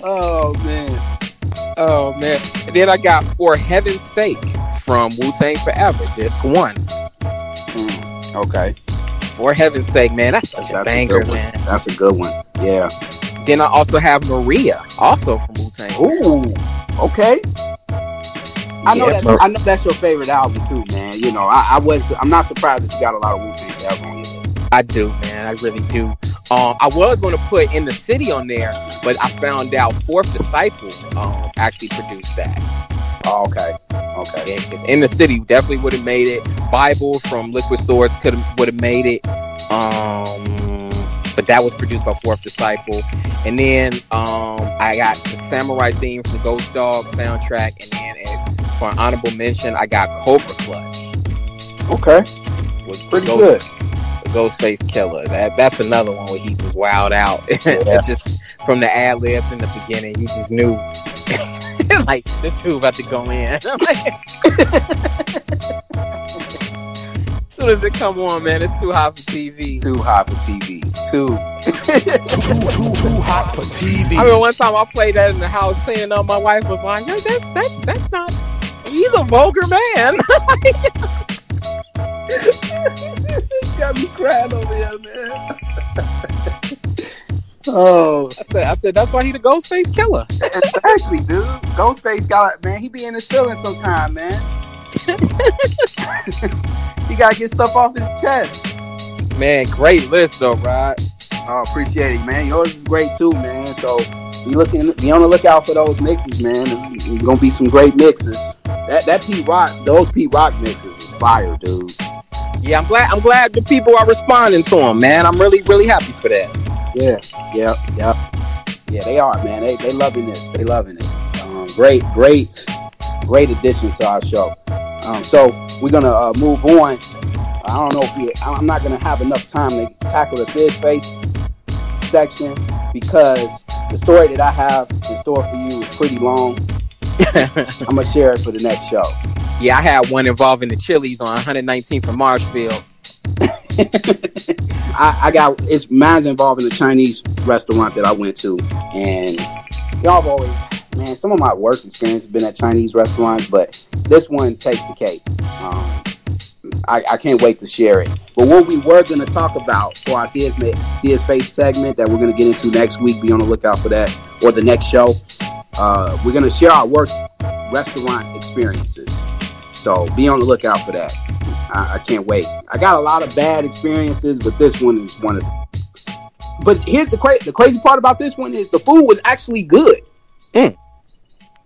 Oh man. Oh man! And then I got For Heaven's Sake from Wu Tang Forever, disc one. Mm, okay. For Heaven's Sake, man, that's such a That's banger, a good one. man. That's a good one. Yeah. Then I also have Maria, also from Wu Tang. Ooh. Okay. I know Yeah, that's I know that's your favorite album too, man. You know, I, I was I'm not surprised that you got a lot of Wu Tang Forever on your list. I do, man. I really do. Um, I was going to put In the City on there, but I found out Fourth Disciple um, actually produced that. Oh, okay. Okay. 'cause In the City definitely would have made it. Bible from Liquid Swords could have would have made it. Um, but that was produced by Fourth Disciple. And then um, I got the Samurai theme from Ghost Dog soundtrack, and then uh, for an honorable mention, I got Cobra Clutch. Okay. Was Pretty Ghost- good. The Ghostface Killah. That that's another one where he just wowed out. <laughs> Yeah. just from the ad libs in the beginning, you just knew <laughs> like this dude about to go in. <laughs> As soon as it come on, man, it's too hot for TV. Too hot for TV. Too. Too, too, too hot for TV. I remember one time I played that in the house cleaning up. Uh, my wife was like, "That's that's that's, that's not. He's a vulgar man." Got me crying over here, man. <laughs> oh, I said, "I said that's why he the Ghostface Killah." exactly, dude. Ghostface got man. He be in his feelings sometime, man. <laughs> he gotta get stuff off his chest. Man, great list though, Rod. Oh, appreciate it, man. Yours is great too, man. So be looking, be on the lookout for those mixes, man. There's gonna be some great mixes. That that Pete Rock, those P Rock mixes is fire, dude. Yeah, I'm glad. I'm glad the people are responding to him, man. I'm really, really happy for that. Yeah, yeah, yeah, yeah. They are, man. They they loving this. They loving it. Um, great, great, great addition to our show. Um, so we're gonna uh, move on. I don't know if we. I'm not gonna have enough time to tackle the Biz Face section because the story that I have in store for you is pretty long. <laughs> I'm gonna share it for the next show. Yeah, I had one involving the Chili's on 119th from Marshfield. <laughs> I, I got it's mine's involving a Chinese restaurant that I went to, and y'all have always man. Some of my worst experiences have been at Chinese restaurants, but this one takes the cake. Um, I, I can't wait to share it. But what we were going to talk about for our Ma- Diaz Face segment that we're going to get into next week, be on the lookout for that, or the next show. Uh, we're going to share our worst restaurant experiences. So be on the lookout for that. I, I can't wait. I got a lot of bad experiences, but this one is one of them. But here's the cra- the crazy part about this one is the food was actually good, Mm.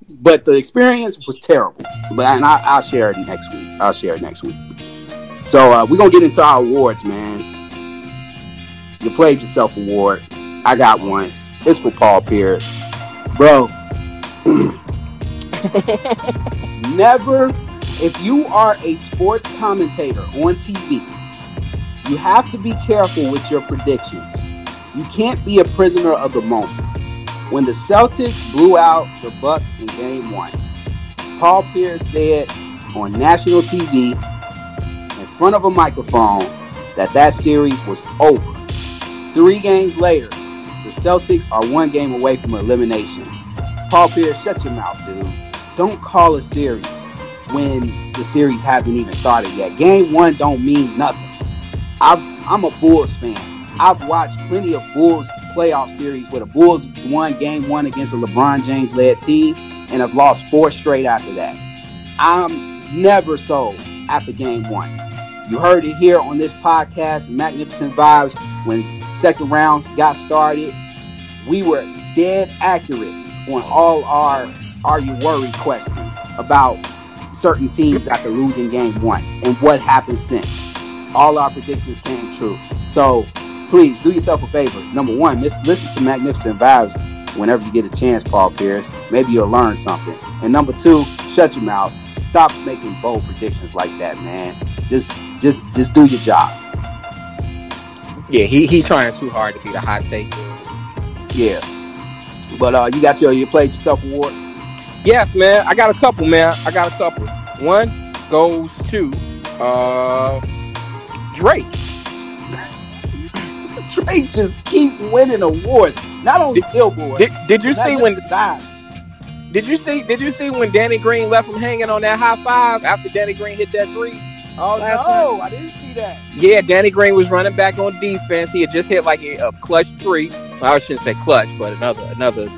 but the experience was terrible. But and I, I'll share it next week. I'll share it next week. So uh, we're gonna get into our awards, man. The Played Yourself Award. I got one. It's for Paul Pierce, bro. <clears throat> <laughs> Never, if you are a sports commentator on TV, you have to be careful with your predictions. You can't be a prisoner of the moment. When the Celtics blew out the Bucks in Game One, Paul Pierce said on national TV in front of a microphone that that series was over. Three games later, the Celtics are one game away from elimination. Paul Pierce, shut your mouth, dude. Don't call a series when the series haven't even started yet. Game one don't mean nothing. I've, I'm a Bulls fan. I've watched plenty of Bulls playoff series where the Bulls won game one against a LeBron James led team and have lost four straight after that. I'm never sold after game one. You heard it here on this podcast, Magnificent Vibes, when second rounds got started. We were dead accurate on all our are you worried questions about certain teams after losing game one and what happened since. All our predictions came true. So please do yourself a favor. Number one, listen to Magnificent Vibes whenever you get a chance, Paul Pierce. Maybe you'll learn something. And number two, shut your mouth. Stop making bold predictions like that, man. Just just just do your job. Yeah, he he trying too hard to be the hot take. Yeah. But uh you got your you played yourself award. Yes, man. I got a couple, man. I got a couple. One goes to uh Drake. <laughs> Drake just keep winning awards. Not only Billboard. Did, did you see when the Dives. did you see did you see when Danny Green left him hanging on that high five after Danny Green hit that three? Oh no, I didn't see that. Yeah, Danny Green was running back on defense. He had just hit like a, a clutch three. Well, I shouldn't say clutch, but another another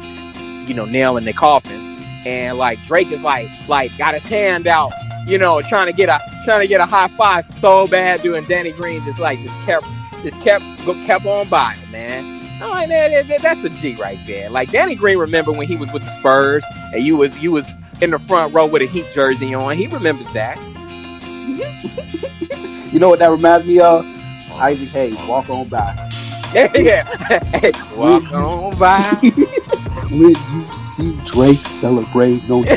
you know nail in the coffin. And like Drake is like like got his hand out, you know, trying to get a trying to get a high five so bad, doing Danny Green just like just kept just kept kept on by him, man. I'm like, man, that- that- that's a G right there. Like Danny Green, remember when he was with the Spurs and you was you was in the front row with a Heat jersey on. He remembers that. <laughs> You know what that reminds me of? Oh, Isaac Hayes, walk on by. <laughs> yeah, <laughs> hey, walk on by. When you see Drake celebrate, <laughs> don't you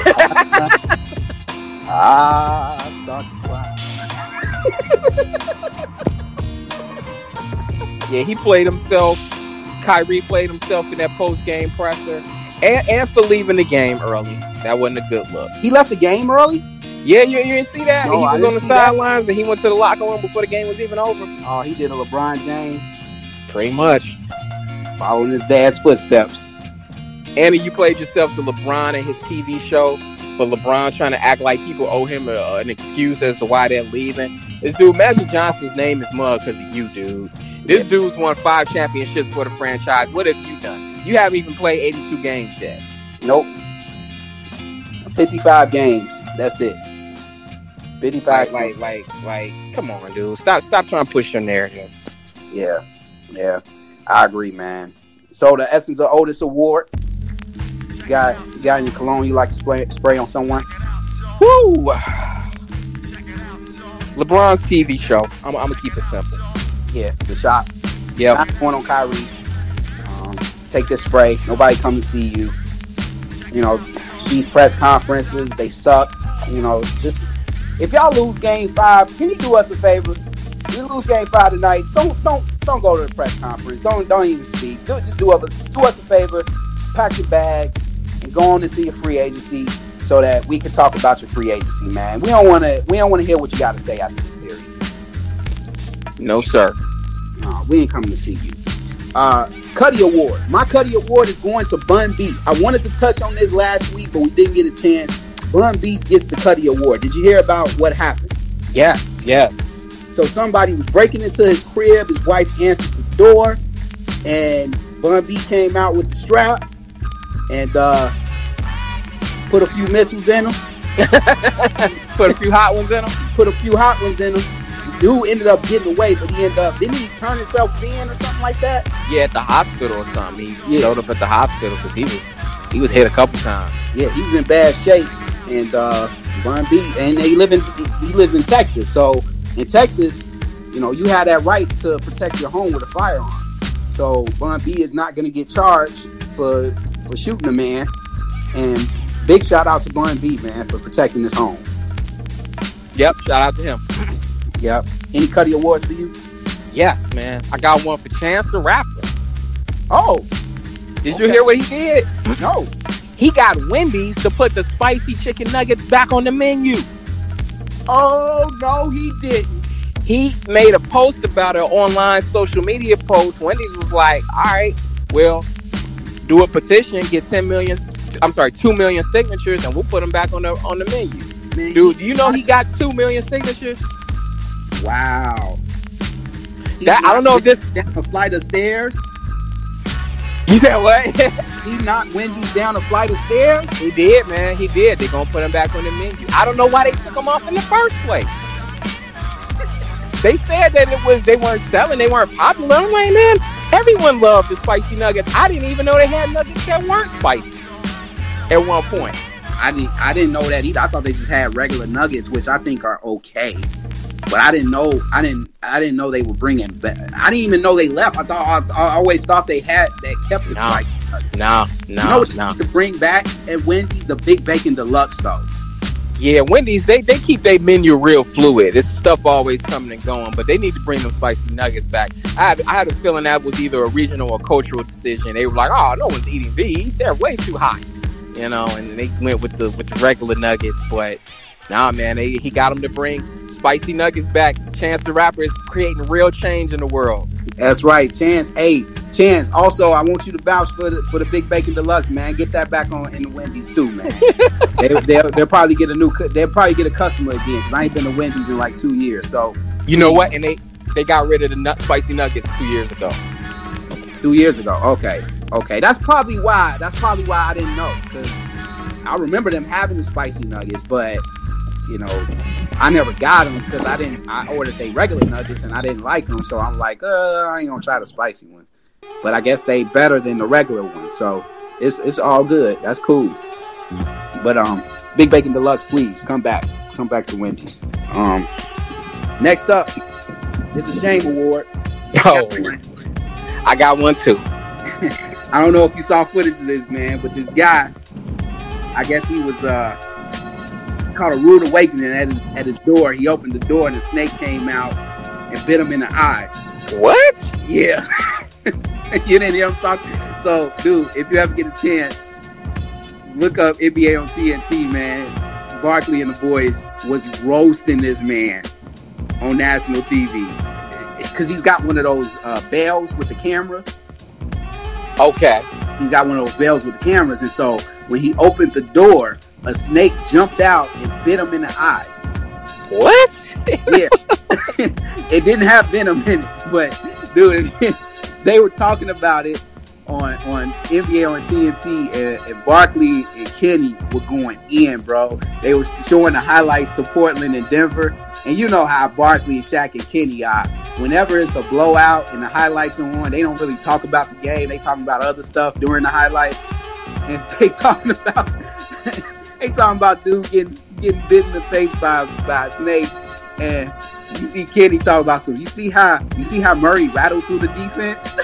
ah, start to cry. Yeah, he played himself. Kyrie played himself in that post game presser, and, and for leaving the game early. That wasn't a good look. He left the game early. Yeah, you, you didn't see that? No, he was on the sidelines and he went to the locker room before the game was even over. Oh, he did a LeBron James, Pretty much. following his dad's footsteps. Andy, you played yourself to LeBron and his TV show for LeBron trying to act like people owe him a, an excuse as to why they're leaving. This dude, Magic Johnson's name is mud because of you, dude. This dude's won five championships for the franchise. What have you done? You haven't even played 82 games yet. Nope. 55 games. That's it. 55 Like, like, like, like, come on, dude. Stop, stop trying to push your narrative. Yeah, yeah, I agree, man. So the Essence of Otis Award, you got you got any cologne you like to spray spray on someone? Woo! LeBron's TV show. I'm, I'm gonna keep it simple. Yeah, the shot. Yeah, Not going on Kyrie. Um, take this spray. Nobody come to see you. You know these press conferences they suck. You know just if y'all lose game five, can you do us a favor? We lose game five tonight. Don't don't don't go to the press conference. Don't don't even speak. Do just do us do us a favor. Pack your bags and go on into your free agency so that we can talk about your free agency, man. We don't want to we don't want to hear what you got to say after the series. No, sir. No, we ain't coming to see you. Uh, Cuddy Award. My Cuddy Award is going to Bun B. I wanted to touch on this last week, but we didn't get a chance. Bun B gets the Cuddy Award. Did you hear about what happened? Yes, yes. So somebody was breaking into his crib. His wife answered the door, and Bun B came out with the strap and uh, put a few missiles in them, <laughs> Put a few hot ones in them. Put a few hot ones in them. The dude ended up getting away, but he ended up didn't he turn himself in or something like that? Yeah, at the hospital or something. He Yeah. showed up at the hospital because he was he was hit a couple times. Yeah, he was in bad shape, and uh, Bun B, and they live in he lives in Texas. So in Texas, you know, you have that right to protect your home with a firearm. So Bun B is not going to get charged for for shooting a man. And big shout out to Bun B, man, for protecting his home. Yep, shout out to him. Yep. Any Cuddy awards for you? Yes, man. I got one for Chance the Rapper. Oh Did you hear what he did? no! He got Wendy's to put the spicy chicken nuggets back on the menu. Oh no, he didn't. He made a post about it, online social media post. Wendy's was like, all right, well, do a petition, get 10 million, I'm sorry, 2 million signatures, and we'll put them back on the on the menu. Dude, do you know he got 2 million signatures? Wow. That- I don't know if this- down a flight of stairs. <laughs> You said what? <laughs> He knocked Wendy's down a flight of stairs. he did, man. He did. They're gonna put him back on the menu. I don't know why they took him off in the first place. <laughs> they said that it was they weren't selling, they weren't popular. I'm like, man, everyone loved the spicy nuggets. I didn't even know they had nuggets that weren't spicy at one point. I didn't I didn't know that either. I thought they just had regular nuggets, which I think are okay. But I didn't know I didn't I didn't know they were bringing. Back. I didn't even know they left. I thought I, I always thought they had that kept the No. spicy. No, no, no. need to bring back at Wendy's the Big Bacon Deluxe though. Yeah, Wendy's they, they keep their menu real fluid. It's stuff always coming and going, but they need to bring them spicy nuggets back. I had I had a feeling that was either a regional or cultural decision. They were like, oh, no one's eating these; they're way too hot, you know. And they went with the with the regular nuggets. But nah, man, they, he got them to bring spicy nuggets back. Chance the Rapper is creating real change in the world. That's right, Chance. Hey, Chance. Also, I want you to vouch for the for the Big Bacon Deluxe, man. Get that back on in the Wendy's too, man. <laughs> they, they'll, they'll probably get a new. They'll probably get a customer again because I ain't been to Wendy's in like two years. So You know what? And they they got rid of the nut spicy nuggets two years ago. Two years ago. Okay, okay. That's probably why. That's probably why I didn't know because I remember them having the spicy nuggets, but you know, I never got them because I didn't. I ordered they regular nuggets and I didn't like them, so I'm like, uh, I ain't gonna try the spicy ones. But I guess they better than the regular ones, so it's it's all good. That's cool. But um, Big Bacon Deluxe, please come back, come back to Wendy's. Um, next up is a shame award. Oh, I got one too. <laughs> I don't know if you saw footage of this man, but this guy, I guess he was uh caught a rude awakening at his at his door. He opened the door and a snake came out and bit him in the eye. What? Yeah. <laughs> you didn't hear him talking. So, dude, if you ever get a chance, look up NBA on TNT, man. Barkley and the boys was roasting this man on national TV because he's got one of those uh, bells with the cameras Okay. he got one of those bells with the cameras, and so when he opened the door, a snake jumped out and bit him in the eye. What? <laughs> Yeah, <laughs> it didn't have venom in it, but dude, <laughs> they were talking about it on on NBA on TNT, and, and Barkley and Kenny were going in, bro. They were showing the highlights to Portland and Denver, and you know how Barkley and Shaq and Kenny are. Whenever it's a blowout and the highlights are on, they don't really talk about the game. They talking about other stuff during the highlights, and <laughs> they talking about <laughs> they talking about dude getting getting bit in the face by by a snake, and you see Kenny talk about some. You see how you see how Murray rattled through the defense.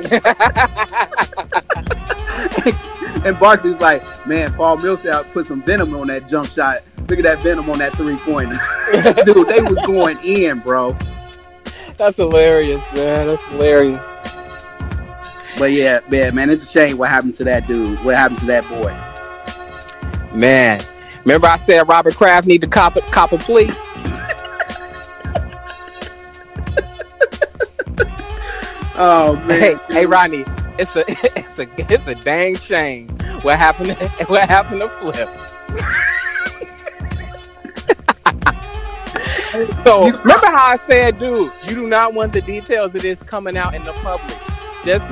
<laughs> and Barkley was like, man, Paul Millsap put some venom on that jump shot. Look at that venom on that three pointer. Dude, they was going in, bro. That's hilarious, man. That's hilarious. But yeah, man, man, it's a shame what happened to that dude. What happened to that boy? Man, remember I said Robert Kraft need to cop a, cop a plea? <laughs> Oh Hey, man. hey, Ronnie, it's a <laughs> it's a it's a dang shame what happened to, <laughs> what happened to Flip. <laughs> so remember how I said, dude, you do not want the details of this coming out in the public. Just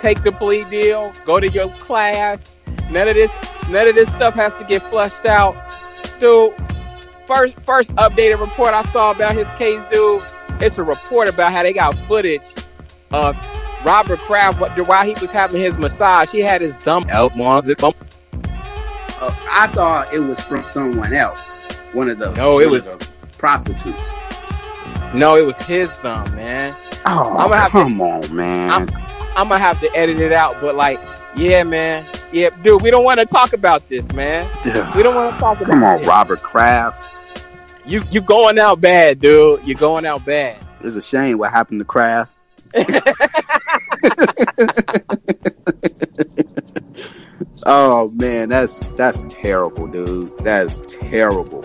take the plea deal, go to your class. None of this none of this stuff has to get flushed out. Dude, first first updated report I saw about his case, dude, it's a report about how they got footage of Robert Kraft while he was having his massage. He had his thumb out. Was it? Uh, I thought it was from someone else. One of those. No, it was- of the prostitutes. No, it was his thumb, man. Oh, I'ma have to- come on, man. I'm- I'm gonna have to edit it out, but like, yeah, man, yeah, dude, we don't want to talk about this, man. Dude, We don't want to talk about. Come on, this. Robert Kraft. You you going out bad, dude. You're going out bad. It's a shame what happened to Kraft. <laughs> <laughs> oh man, that's that's terrible, dude. That's terrible.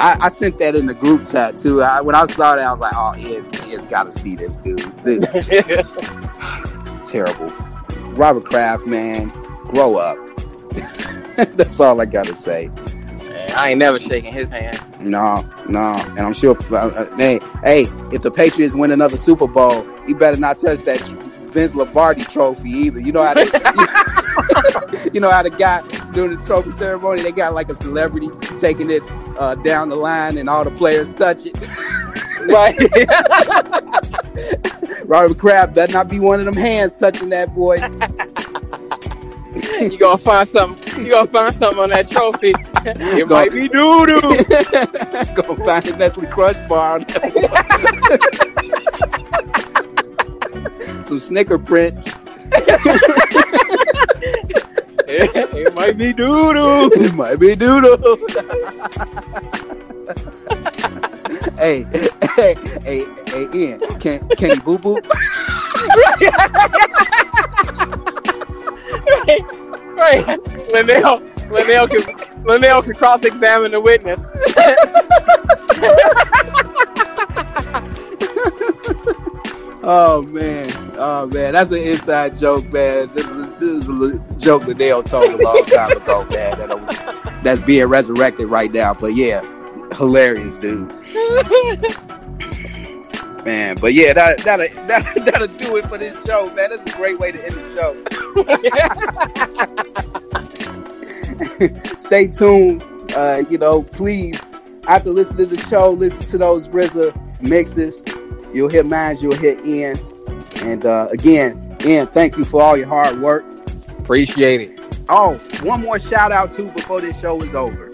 I, I sent that in the group chat too. I, when I saw that, I was like, "Oh, Ed, Ed's got to see this, dude. This, <laughs> terrible." Robert Kraft, man, grow up. <laughs> that's all I gotta say. I ain't never shaking his hand. No, no, and I'm sure. Uh, uh, hey, hey, if the Patriots win another Super Bowl, you better not touch that Vince Lombardi trophy either. You know how they, <laughs> you know how the guy during the trophy ceremony, they got like a celebrity taking it uh, down the line, and all the players touch it. <laughs> Right. <laughs> Robert Kraft better not be one of them hands touching that boy. you gonna find something. you gonna find something on that trophy. It might be doo doo. gonna find the Nestle Crunch bar. On that. Some Snicker prints. it, it might be doo doo. It might be doodle. <laughs> <laughs> hey, hey, hey, hey, Ian, can can you boo boo? <laughs> Right, right. Linnell, Linnell can Linnell can cross examine the witness. Oh man, oh man, that's an inside joke, man. This, this is a joke that Dale told a long <laughs> time ago, man. That was, that's being resurrected right now. But yeah, hilarious, dude. <laughs> Man, but yeah, that that'll, that that'll do it for this show, man. That's a great way to end the show. <laughs> Stay tuned. Uh, you know, please, after listening to the show, listen to those RZA mixes. You'll hear mines, you'll hear ends. And uh, again, Ian, thank you for all your hard work. Appreciate it. Oh, one more shout out too before this show is over.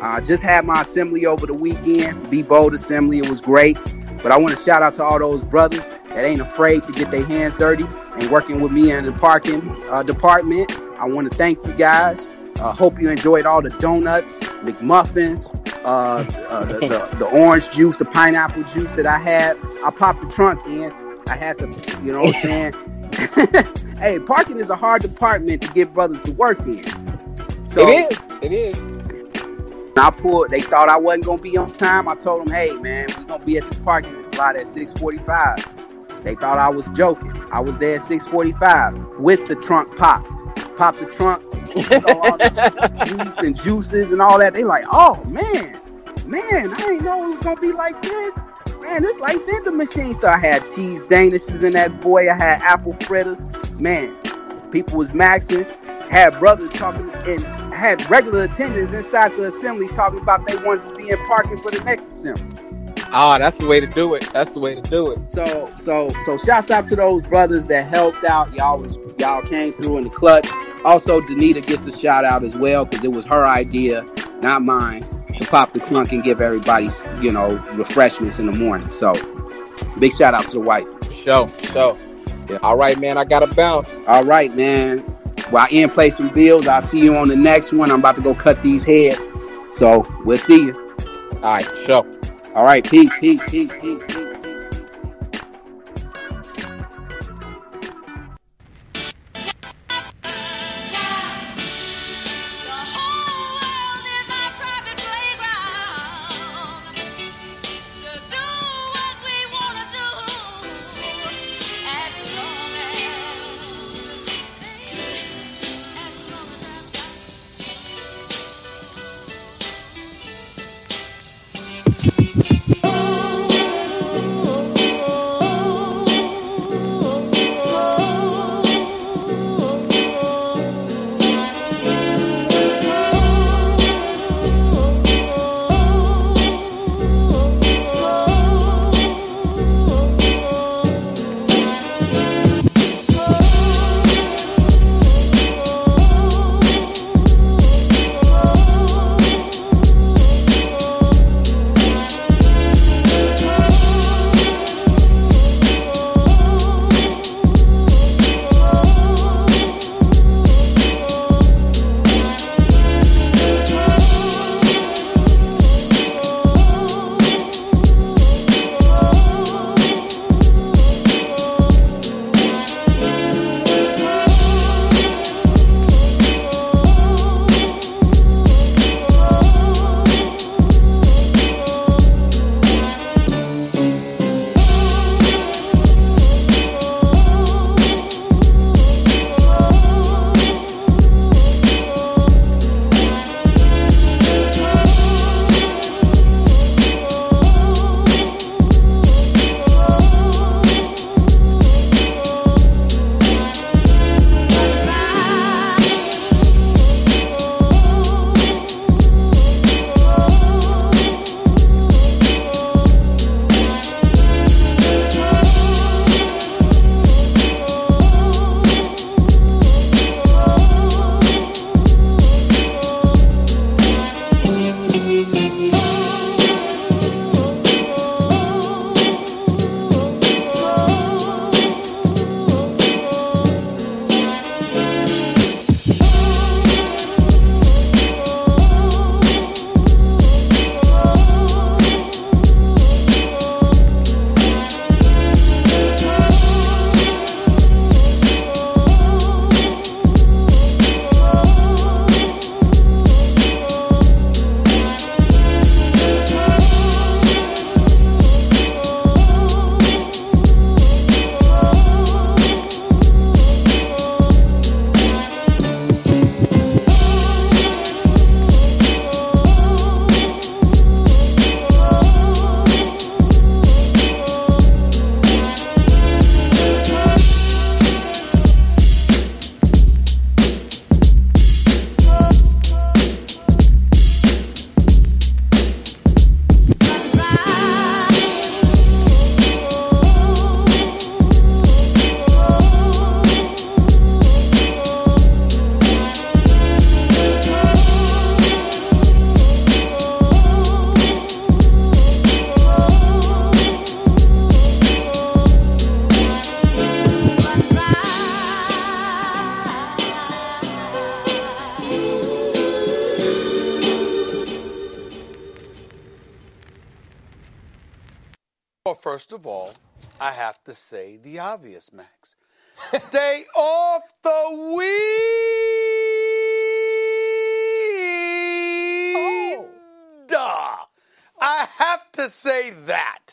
I uh, just had my assembly over the weekend, Be Bold Assembly. It was great. But I want to shout out to all those brothers that ain't afraid to get their hands dirty and working with me in the parking uh, department. I want to thank you guys. Uh, hope you enjoyed all the donuts, McMuffins, uh, uh, the, the, the orange juice, the pineapple juice that I had. I popped the trunk in. I had to, you know what I'm saying? <laughs> hey, parking is a hard department to get brothers to work in. So it is. It is. I pulled. They thought I wasn't gonna be on time. I told them, "Hey, man, we're gonna be at the parking lot at 6:45." They thought I was joking. I was there at 6:45 with the trunk popped. Popped the trunk, all the sweets and juices and all that. They like, "Oh man, man, I didn't know it was gonna be like this." Man, it's like vending machine stuff. I had cheese danishes in that boy. I had apple fritters. Man, people was maxing. Had brothers talking and had regular attendants inside the assembly talking about they wanted to be in parking for the next assembly. Ah, that's the way to do it. That's the way to do it. So so so shouts out to those brothers that helped out. Y'all was y'all came through in the clutch. Also, Danita gets a shout out as well because it was her idea, not mine, to pop the trunk and give everybody you know refreshments in the morning. So big shout out to the white. Show, show. Yeah. All right, man. I gotta bounce. All right, man. While in play some bills, I'll see you on the next one. I'm about to go cut these heads. So we'll see you. All right, show. All right, peace, peace, peace, peace, peace. Obvious, Max.